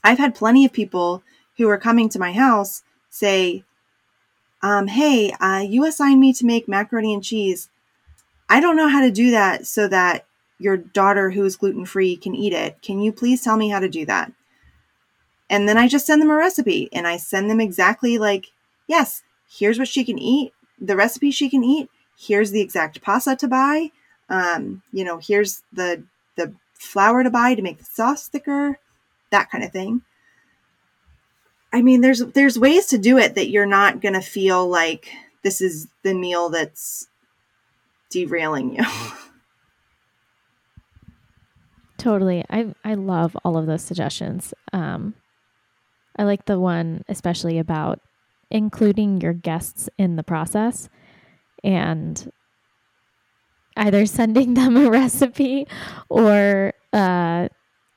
I've had plenty of people who are coming to my house say, um, hey, uh, you assigned me to make macaroni and cheese. I don't know how to do that so that your daughter who is gluten free can eat it. Can you please tell me how to do that? And then I just send them a recipe and I send them exactly like, yes, here's what she can eat, the recipe she can eat. Here's the exact pasta to buy. Um, you know, here's the the flour to buy to make the sauce thicker, that kind of thing. I mean, there's there's ways to do it that you're not gonna feel like this is the meal that's derailing you. totally. I I love all of those suggestions. Um, I like the one especially about including your guests in the process and either sending them a recipe or uh,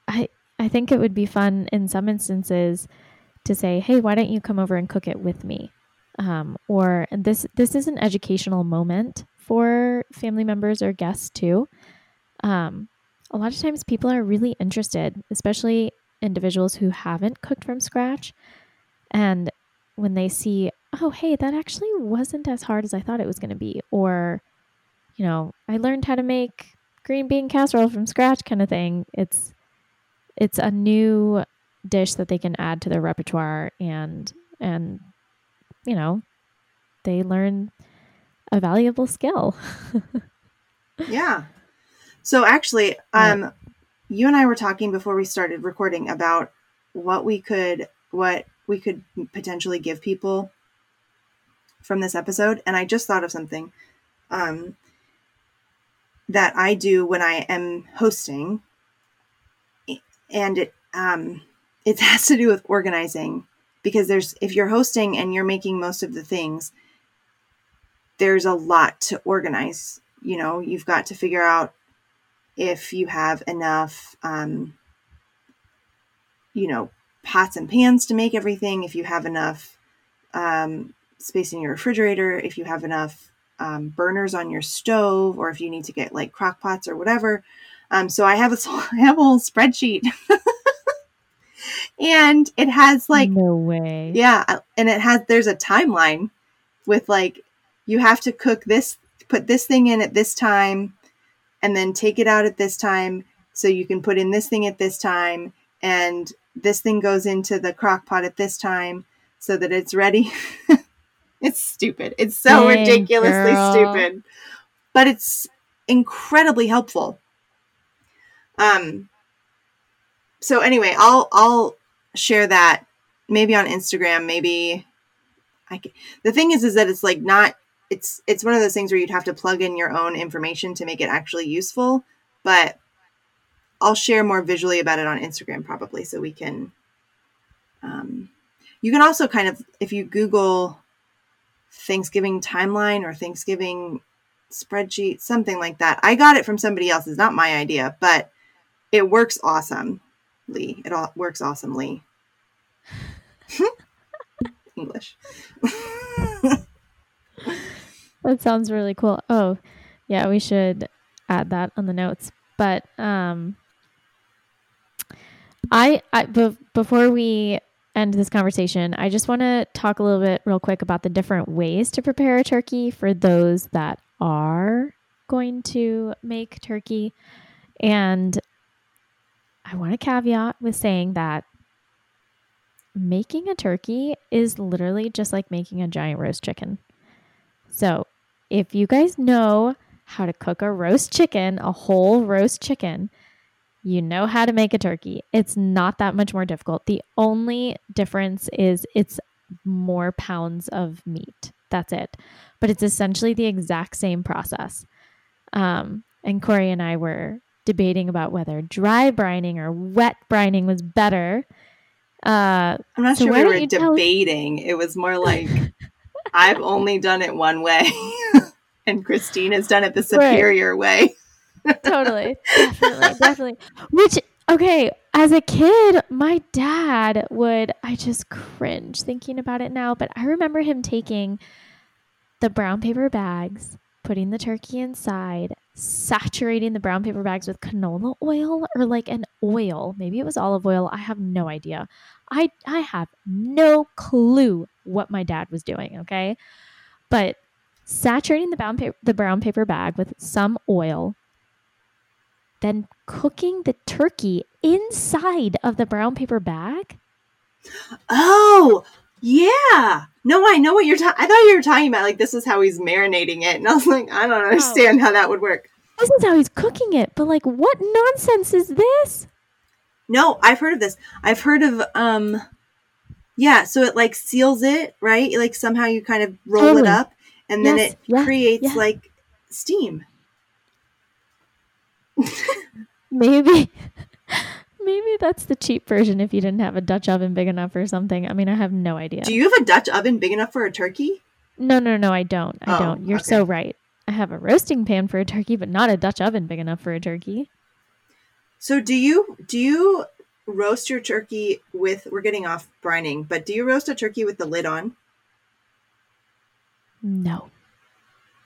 I I think it would be fun in some instances to say, "Hey, why don't you come over and cook it with me?" Um, or this this is an educational moment for family members or guests too. Um, a lot of times, people are really interested, especially individuals who haven't cooked from scratch, and when they see, "Oh, hey, that actually wasn't as hard as I thought it was going to be," or you know, I learned how to make green bean casserole from scratch, kind of thing. It's it's a new dish that they can add to their repertoire and and you know they learn a valuable skill. Yeah. So actually um you and i were talking before we started recording about what we could what we could potentially give people from this episode and i just thought of something um that i do when i am hosting and it um it has to do with organizing because there's if you're hosting and you're making most of the things there's a lot to organize. You know you've got to figure out if you have enough um, you know pots and pans to make everything if you have enough um, space in your refrigerator if you have enough um, burners on your stove or if you need to get like crock pots or whatever. Um, so i have a i have a whole spreadsheet. And it has like no way. Yeah, uh, and it has there's a timeline with like you have to cook this, put this thing in at this time, and then take it out at this time, so you can put in this thing at this time, and this thing goes into the crock pot at this time, so that it's ready. it's stupid. It's so Dang, ridiculously girl. stupid, but it's incredibly helpful. Um, so anyway, I'll I'll share that maybe on Instagram, maybe I can, the thing is is that it's like not it's it's one of those things where you'd have to plug in your own information to make it actually useful, but I'll share more visually about it on Instagram probably so we can um, you can also kind of if you google Thanksgiving timeline or Thanksgiving spreadsheet, something like that. I got it from somebody else. It's not my idea, but it works awesomely It all works awesomely. English. that sounds really cool. Oh, yeah, we should add that on the notes. But um I I before we end this conversation, I just want to talk a little bit real quick about the different ways to prepare a turkey for those that are going to make turkey. And I want to caveat with saying that making a turkey is literally just like making a giant roast chicken. So, if you guys know how to cook a roast chicken, a whole roast chicken, you know how to make a turkey. It's not that much more difficult. The only difference is it's more pounds of meat. That's it. But it's essentially the exact same process. Um, and Corey and I were debating about whether dry brining or wet brining was better. Uh, I'm not So sure why we were debating. It was more like I've only done it one way, and Christine has done it the Right. superior way. totally definitely definitely which okay as a kid my dad would i just cringe thinking about it now but i remember him taking the brown paper bags putting the turkey inside saturating the brown paper bags with canola oil or like an oil. Maybe it was olive oil. I have no idea. I i have no clue what my dad was doing okay? But saturating the brown paper the brown paper bag with some oil then cooking the turkey inside of the brown paper bag. Oh, yeah. No, I know what you're talking. I thought you were talking about like this is how he's marinating it, and I was like, I don't understand how that would work. This is how he's cooking it, but like, what nonsense is this? No, I've heard of this. I've heard of um, yeah. So it like seals it, right? Like somehow you kind of roll Totally. it up, and then it yeah, creates yeah. like steam. Maybe, maybe that's the cheap version if you didn't have a Dutch oven big enough or something. I mean, I have no idea. Do you have a Dutch oven big enough for a turkey? no, no, no, I don't. I Oh, don't. You're okay. so right. I have a roasting pan for a turkey, but not a Dutch oven big enough for a turkey. So do you do you roast your turkey with? We're getting off brining, but do you roast a turkey with the lid on? No,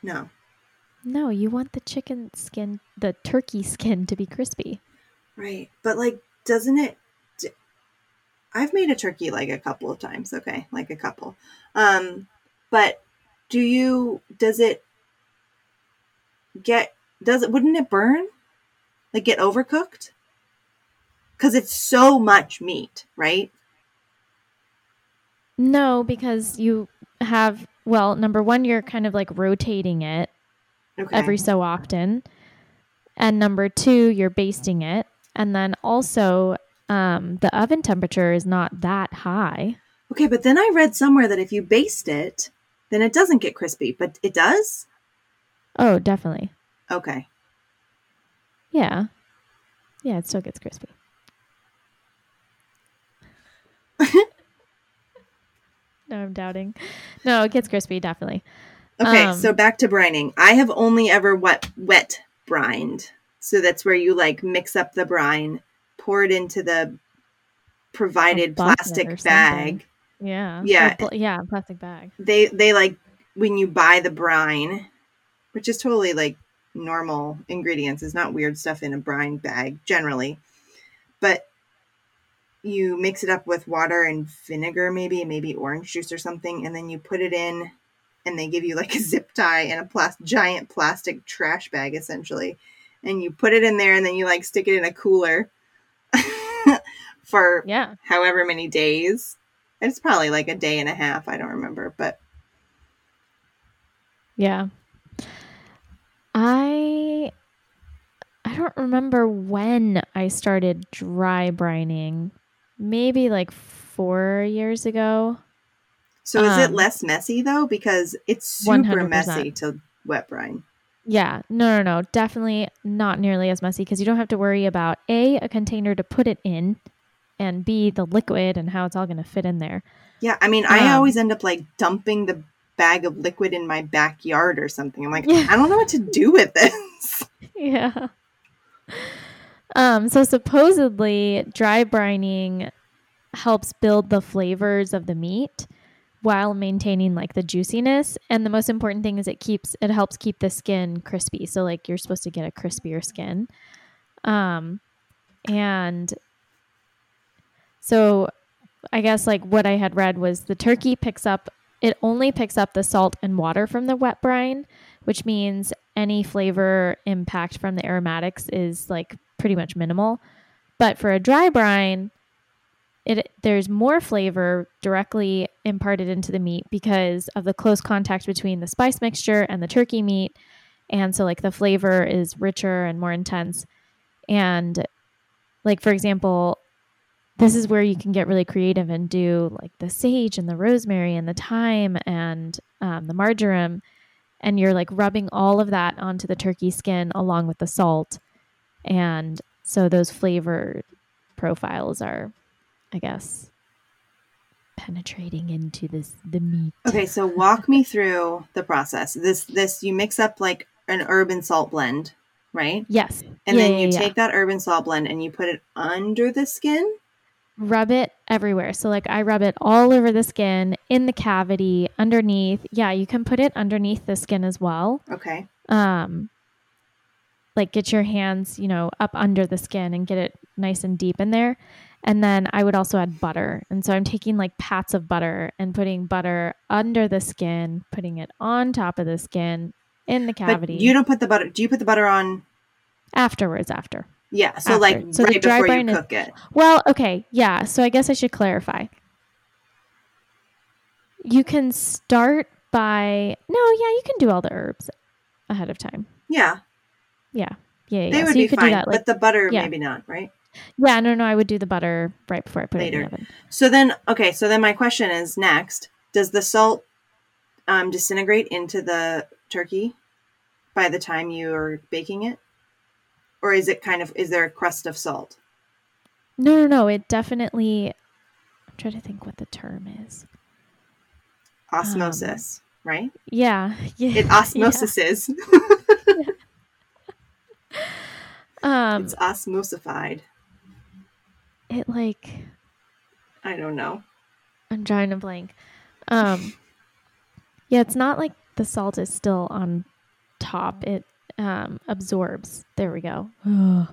No. no, you want the chicken skin, the turkey skin to be crispy. Right. But like doesn't it I've made a turkey like a couple of times, okay? Like a couple. Um but do you does it get does it wouldn't it burn? Like get overcooked? Cuz it's so much meat, right? No, because you have well, number one, you're kind of like rotating it Okay. every so often, and number two, you're basting it, and then also um, the oven temperature is not that high. okay, but then I read somewhere that if you baste it, then it doesn't get crispy, but it does? Oh, definitely, Okay. yeah, yeah, it still gets crispy. no, I'm doubting. No, it gets crispy, definitely. Okay, Um, so back to brining. I have only ever wet wet brined. So that's where you like mix up the brine, pour it into the provided plastic bag. Yeah, Yeah. Pl- yeah, plastic bag. They they like when you buy the brine, which is totally like normal ingredients. It's not weird stuff in a brine bag generally. But you mix it up with water and vinegar maybe, maybe orange juice or something, and then you put it in and they give you like a zip tie and a plas- giant plastic trash bag essentially and you put it in there and then you like stick it in a cooler for Yeah, however many days it's probably like a day and a half i don't remember but Yeah. I I don't remember when I started dry brining. Maybe like 4 years ago. so is it Um, less messy though because it's super 100%. messy to wet brine Yeah, no no no, definitely not nearly as messy cuz you don't have to worry about A a container to put it in and B the liquid and how it's all going to fit in there. yeah i mean i Um, always end up like dumping the bag of liquid in my backyard or something i'm like Yeah. i don't know what to do with this yeah. Um, so supposedly dry brining helps build the flavors of the meat while maintaining like the juiciness. And the most important thing is it keeps it helps keep the skin crispy. So like you're supposed to get a crispier skin. Um and so I guess like what I had read was the turkey picks up it only picks up the salt and water from the wet brine, which means any flavor impact from the aromatics is like pretty much minimal. But for a dry brine, it there's more flavor directly imparted into the meat because of the close contact between the spice mixture and the turkey meat. And so like the flavor is richer and more intense. And like for example, this is where you can get really creative and do like the sage and the rosemary and the thyme and um, the marjoram and you're like rubbing all of that onto the turkey skin along with the salt and so those flavor profiles are i guess penetrating into this the meat Okay, so walk me through the process. This this you mix up like an herb and salt blend, right? yes And Yeah, then you yeah. take that herb and salt blend and you put it under the skin. rub it everywhere so like i rub it all over the skin in the cavity underneath yeah you can put it underneath the skin as well Okay. um like get your hands you know up under the skin and get it nice and deep in there and then i would also add butter and so i'm taking like pats of butter and putting butter under the skin putting it on top of the skin in the cavity But you don't put the butter. Do you put the butter on? afterwards after Yeah. So After. like So right dry before you brine is- cook it. well okay yeah so i guess i should clarify you can start by no yeah you can do all the herbs ahead of time Yeah, yeah yeah, yeah. they would so be fine. do that like but the butter yeah. maybe not, right? Yeah, no, no, I would do the butter right before I put it in the oven. So then, okay. So then my question is next: Does the salt um, disintegrate into the turkey by the time you are baking it, or is it kind of is there a crust of salt? No, no, no, it definitely. I'm trying to think what the term is. Osmosis, right? Yeah, yeah. It osmosis is. Um, it's osmosified. It like I don't know. I'm trying to blank. Um, yeah, it's not like the salt is still on top. It um absorbs. There we go. the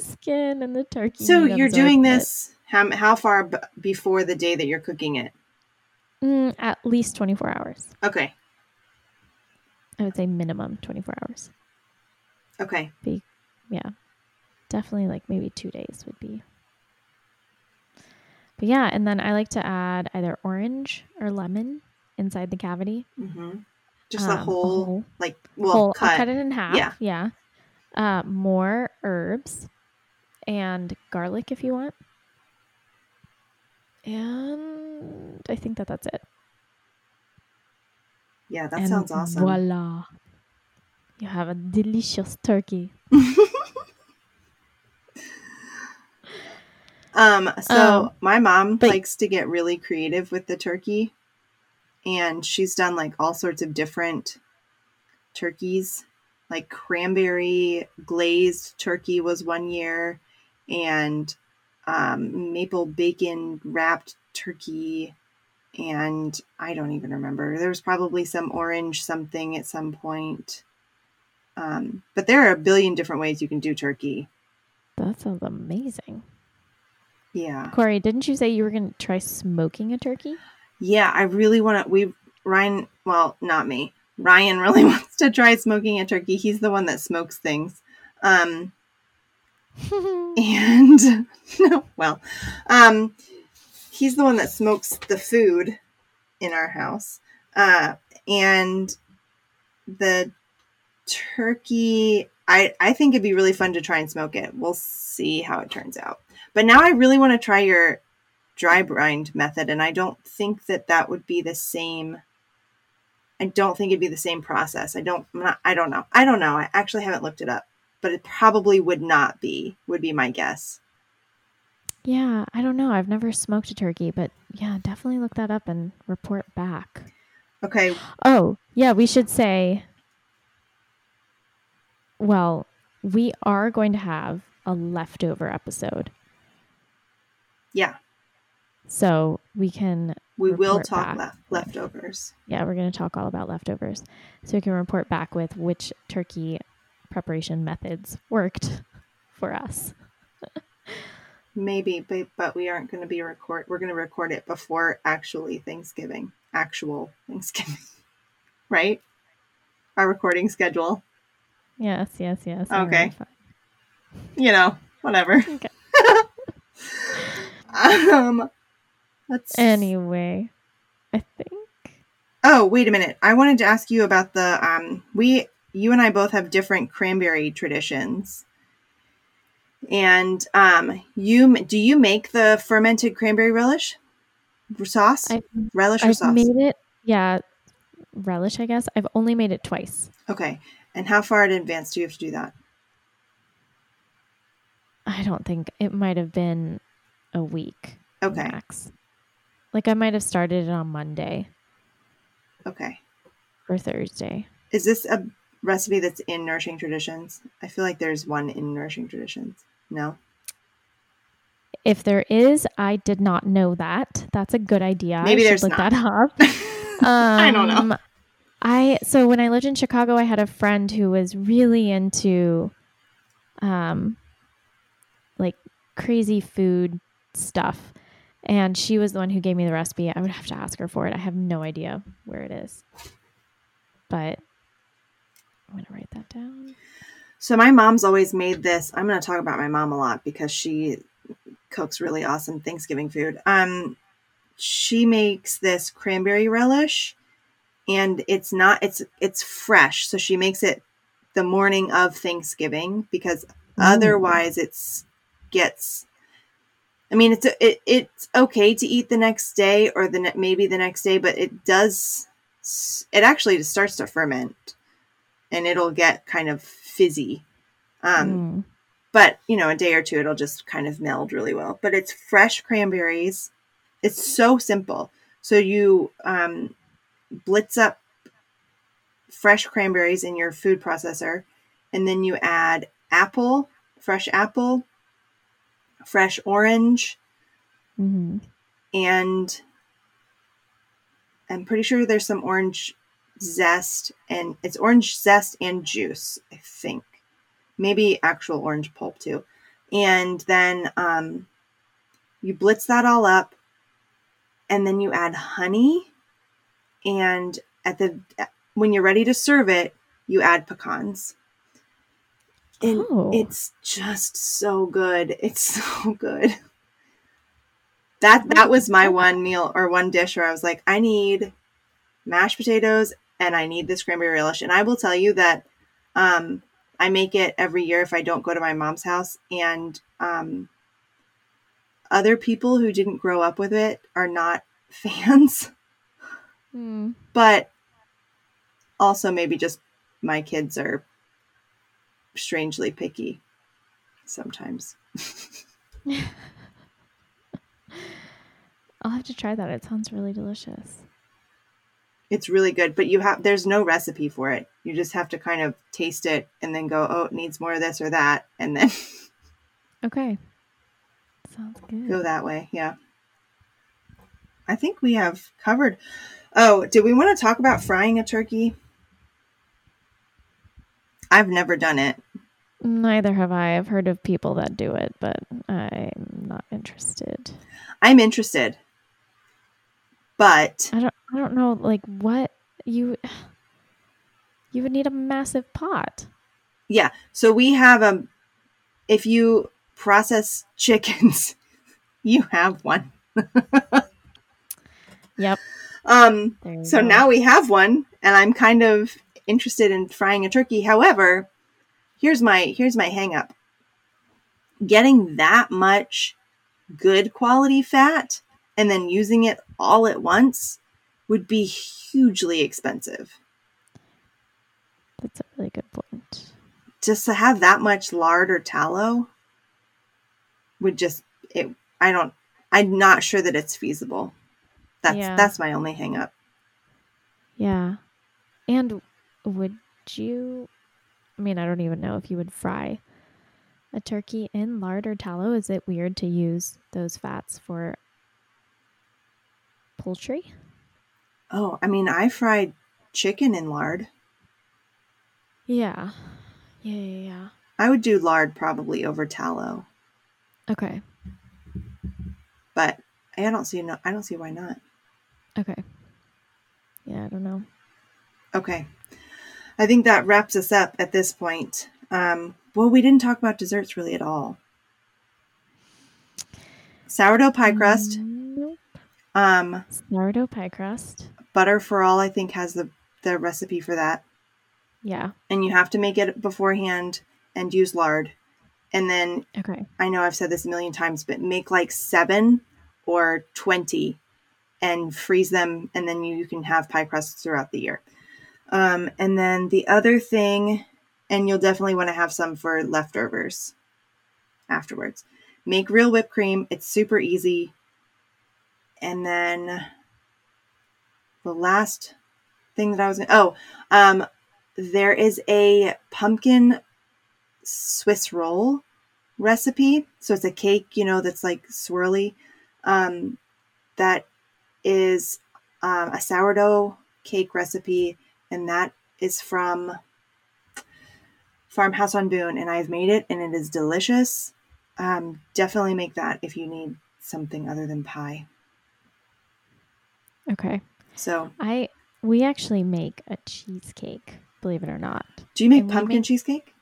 skin and the turkey. So you're doing it. this how, how far b- before the day that you're cooking it? Mm, at least 24 hours. Okay. I would say minimum 24 hours. Okay. Be, yeah definitely like maybe two days would be. But yeah and then i like to add either orange or lemon inside the cavity. Hmm Just Um, the whole, whole- like, well, whole- cut. Cut it in half Yeah. yeah. Uh, more herbs and garlic if you want. And i think that that's it. Yeah, that and sounds awesome. voila. You have a delicious turkey Um, so Um, my mom but- likes to get really creative with the turkey, and she's done like all sorts of different turkeys. Like cranberry glazed turkey was one year, and um, maple bacon wrapped turkey, and I don't even remember. There was probably some orange something at some point. Um, but there are a billion different ways you can do turkey. that sounds amazing Yeah. Corey, didn't you say you were going to try smoking a turkey? Yeah, I really want to. We Ryan, well, not me. Ryan really wants to try smoking a turkey. He's the one that smokes things. Um, and no, well, um, he's the one that smokes the food in our house. Uh, and the turkey, I I think it'd be really fun to try and smoke it. We'll see how it turns out. But now I really want to try your dry brined method, and I don't think that that would be the same. I don't think it'd be the same process. I don't. Not, I don't know. I don't know. I actually haven't looked it up, but it probably would not be. Would be my guess. yeah, I don't know. I've never smoked a turkey, but yeah, definitely look that up and report back. Okay. Oh, yeah, we should say, well, we are going to have a leftover episode. Yeah, So we can, we will talk left leftovers. yeah, we're going to talk all about leftovers. So we can report back with which turkey preparation methods worked for us. maybe, but but we aren't going to be record. We're going to record it before actually Thanksgiving, actual Thanksgiving, right? Our recording schedule. Yes, yes, yes. Okay. You know, whatever. Okay. um, let's. Anyway, I think. Oh, wait a minute. I wanted to ask you about the um. We, you and I both have different cranberry traditions. And um, you do you make the fermented cranberry relish sauce? I've, relish or sauce? I've sauce? made it. Yeah, relish. I guess I've only made it twice. Okay. And how far in advance do you have to do that? I don't think it might have been a week Okay. max. Like I might have started it on Monday Okay. or Thursday. Is this a recipe that's in Nourishing Traditions? I feel like there's one in Nourishing Traditions. No. If there is, I did not know that. That's a good idea. Maybe I there's look not. that up. I don't know. Um, I so when I lived in Chicago, I had a friend who was really into, um, like crazy food stuff, and she was the one who gave me the recipe. I would have to ask her for it. I have no idea where it is, but I'm gonna write that down. So my mom's always made this. I'm to talk about my mom a lot because she cooks really awesome Thanksgiving food. Um, she makes this cranberry relish, and it's not it's it's fresh. So she makes it the morning of Thanksgiving because otherwise it's gets. I mean, it's it, it's okay to eat the next day or the ne- maybe the next day, but it does. It actually just starts to ferment, and it'll get kind of fizzy. Um, Mm. but you know, a day or two, it'll just kind of meld really well. But it's fresh cranberries. It's so simple. So you um, blitz up fresh cranberries in your food processor, and then you add apple, fresh apple, fresh orange, Mhm. and I'm pretty sure there's some orange zest, and it's orange zest and juice, I think. Maybe actual orange pulp too. And then um, you blitz that all up, and then you add honey, and at the when you're ready to serve it, you add pecans. And Oh. it's just so good. It's so good. That that was my one meal or one dish where I was like, I need mashed potatoes and I need this cranberry relish. And I will tell you that um, I make it every year if I don't go to my mom's house. And um, other people who didn't grow up with it are not fans, Mm. but also maybe just my kids are strangely picky sometimes. I'll have to try that. It sounds really delicious. It's really good, but you have there's no recipe for it. You just have to kind of taste it and then go, oh, it needs more of this or that, and then Okay. Sounds good. go that way. Yeah. I think we have covered. Oh, did we want to talk about frying a turkey? I've never done it. Neither have I. I've heard of people that do it, but I'm not interested. I'm interested. But I don't I don't know like what you you would need a massive pot. yeah, so we have a if you process chickens, you have one. Yep. Um So go. now we have one, and I'm kind of interested in frying a turkey. However, here's my here's my hang up. Getting that much good quality fat and then using it all at once would be hugely expensive. that's a really good point. Just to have that much lard or tallow would just it I don't I'm not sure that it's feasible. That's Yeah. that's my only hang up. Yeah. And would you I mean, I don't even know if you would fry a turkey in lard or tallow. Is it weird to use those fats for poultry? Oh, I mean I fried chicken in lard. Yeah. Yeah, yeah, yeah. I would do lard probably over tallow. Okay. but I don't see no I don't see why not. Okay. Yeah, I don't know. Okay. I think that wraps us up at this point. Um, well, we didn't talk about desserts really at all. Sourdough pie crust. Nope. Um, Sourdough pie crust. butter for all, I think, has the, the recipe for that. Yeah. And you have to make it beforehand and use lard. And then Okay. I know I've said this a million times, but make like seven or 20 and freeze them. And then you, can have pie crusts throughout the year. Um, and then the other thing, and you'll definitely want to have some for leftovers afterwards. Make real whipped cream. It's super easy. And then the last thing that I was to, oh, um, there is a pumpkin Swiss roll recipe. So it's a cake, you know, that's like swirly. Um, that is um, a sourdough cake recipe, and that is from Farmhouse on Boone. And I've made it, and it is delicious. Um, definitely make that if you need something other than pie. Okay. So, I we actually make a cheesecake, believe it or not. do you make And pumpkin make- cheesecake?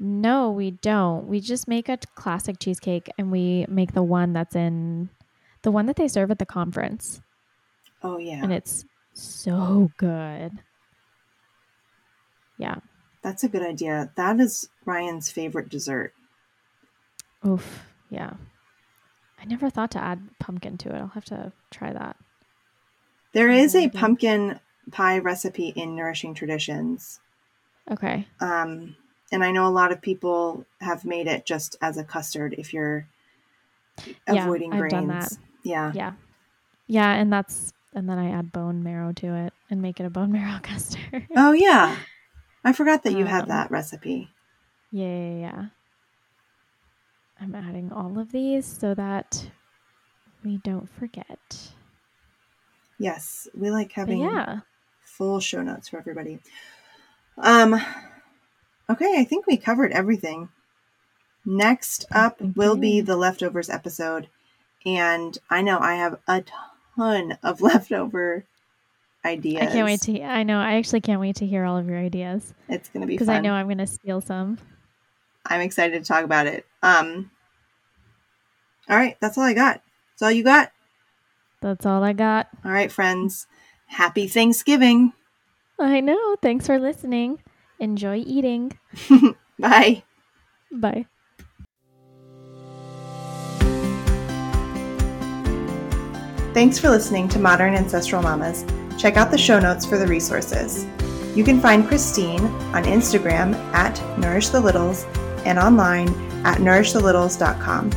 No, we don't. We just make a classic cheesecake and we make the one that's in the one that they serve at the conference. Oh yeah, And it's so good. Yeah. that's a good idea. That is Ryan's favorite dessert. Oof. Yeah. I never thought to add pumpkin to it. I'll have to try that. There is a pumpkin pie recipe in Nourishing Traditions. Okay. Um, and I know a lot of people have made it just as a custard if you're avoiding Yeah, I've grains. done that. Yeah. Yeah. Yeah, and that's and then I add bone marrow to it and make it a bone marrow custard. Oh yeah. I forgot that you had Um, that recipe. Yeah, yeah, yeah. I'm adding all of these so that we don't forget. Yes, we like But having yeah. full show notes for everybody. Um okay, I think we covered everything. Next up will be the leftovers episode. And I know I have a ton of leftover ideas. I can't wait to I know. I actually can't wait to hear all of your ideas It's going to be because. I know I'm going to steal some. I'm excited to talk about it. Um All right, that's all I got. That's all you got. That's all I got. All right, friends. Happy Thanksgiving. I know. Thanks for listening. Enjoy eating. Bye. Bye. Thanks for listening to Modern Ancestral Mamas. Check out the show notes for the resources. You can find Christine on Instagram at Nourish the Littles and online at nourishthelittles.com.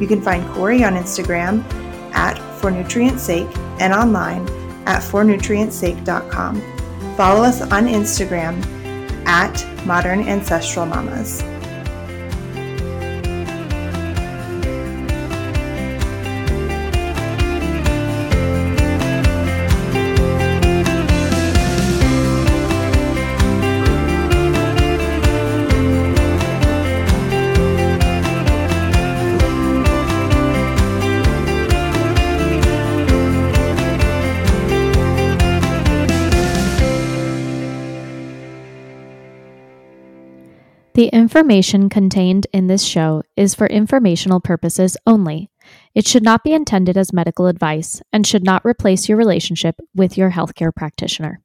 You can find Corey on Instagram at For and online at fornutrientsake.com. Follow us on Instagram at Modern Ancestral Mamas. Information contained in this show is for informational purposes only. It should not be intended as medical advice and should not replace your relationship with your healthcare practitioner.